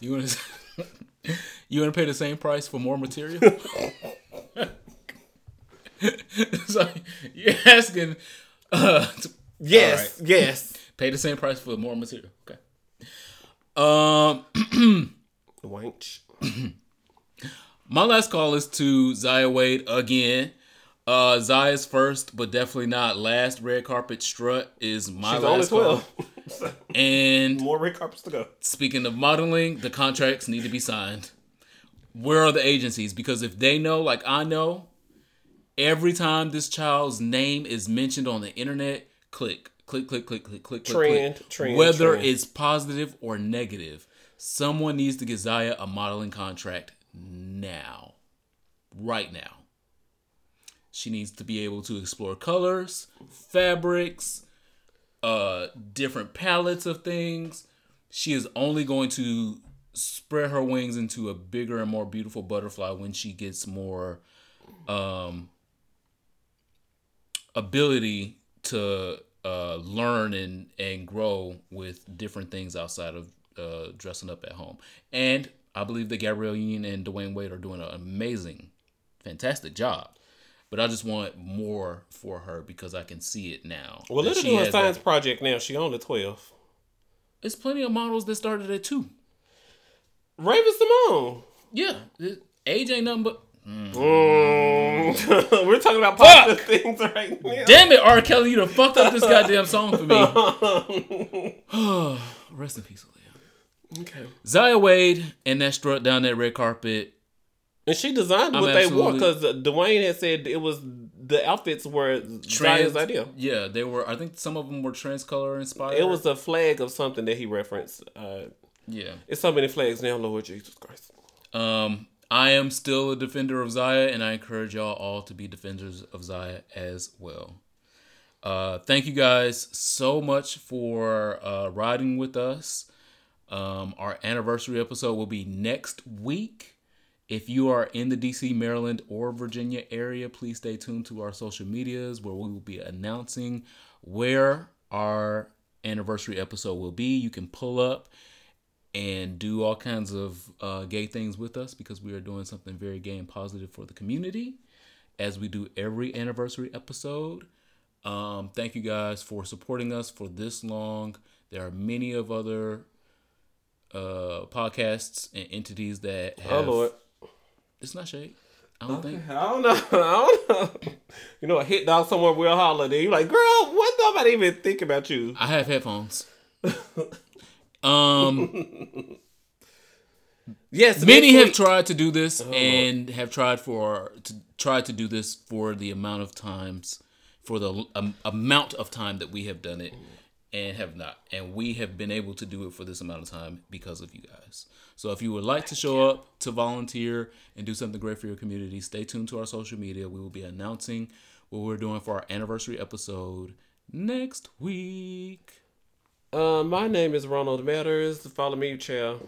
You want to (laughs) you want to pay the same price for more material? (laughs) so you're asking uh, to Yes, yes. pay the same price for more material. Okay. Um, Wench. (clears throat) My last call is to Zaya Wade again. Uh, Zaya's first, but definitely not last red carpet strut is my She's only last call. twelve. (laughs) And (laughs) More red carpets to go. speaking of modeling, the contracts need to be signed. Where are the agencies? Because if they know, like I know, every time this child's name is mentioned on the internet, click, click, click, click, click, click, Trend, click, trend, Whether trend. it's positive or negative, someone needs to get Zaya a modeling contract now, right now. She needs to be able to explore colors, fabrics, uh, different palettes of things. She is only going to spread her wings into a bigger and more beautiful butterfly when she gets more um, ability to uh, learn and, and grow with different things outside of uh, dressing up at home. And I believe that Gabrielle Union and Dwyane Wade are doing an amazing, fantastic job. But I just want more for her because I can see it now. Well, let her do a science that- project now. She only twelve. There's plenty of models that started at two. Raven-Symoné. Yeah, age ain't nothing but. Mm. (laughs) We're talking about positive things right now. Damn it, R. Kelly, you done fucked up this goddamn song for me. (laughs) (sighs) Rest in peace, Aaliyah. Okay. Zaya Wade and that strut down that red carpet. And she designed I'm what they wore because Dwyane had said it was the outfits were Zaya's idea. Yeah, they were. I think some of them were trans color inspired. It was a flag of something that he referenced. Uh, Yeah. it's so many flags now, Lord Jesus Christ. Um, I am still a defender of Zaya, and I encourage y'all all to be defenders of Zaya as well. Uh, thank you guys so much for uh, riding with us. Um, our anniversary episode will be next week. If you are in the DC, Maryland, or Virginia area, please stay tuned to our social medias where we will be announcing where our anniversary episode will be. You can pull up and do all kinds of uh, gay things with us because we are doing something very gay and positive for the community as we do every anniversary episode. Um, thank you guys for supporting us for this long. There are many of other uh, podcasts and entities that Oh have. Lord. It's not shade. I don't think. I don't know. (laughs) I don't know. You know, a hit dog somewhere will holler. Then you're like, girl, what nobody even think about you? I have headphones. (laughs) um, Yes, many have week- tried to do this and have tried for to try to do this for the amount of times for the um, amount of time that we have done it and have not and we have been able to do it for this amount of time because of you guys so if you would like to show up to volunteer and do something great for your community stay tuned to our social media we will be announcing what we're doing for our anniversary episode next week Uh, my name is Ronald Matters. Follow me, child.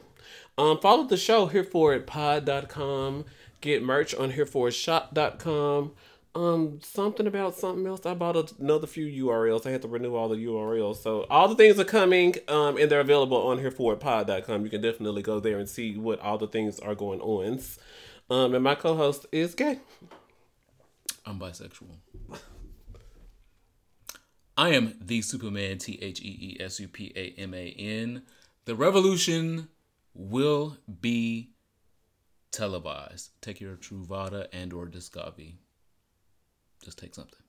Um, follow the show hereforitpod.com. Get merch on hereforitshop.com. Um, something about something else. I bought another few URLs. I had to renew all the URLs. So all the things are coming, um, and they're available on hereforitpod.com. You can definitely go there and see what all the things are going on. Um, and my co-host is gay. I'm bisexual. I am the Superman, T H E E S U P A M A N. The revolution will be televised. Take your Truvada and or Descovy. Just take something.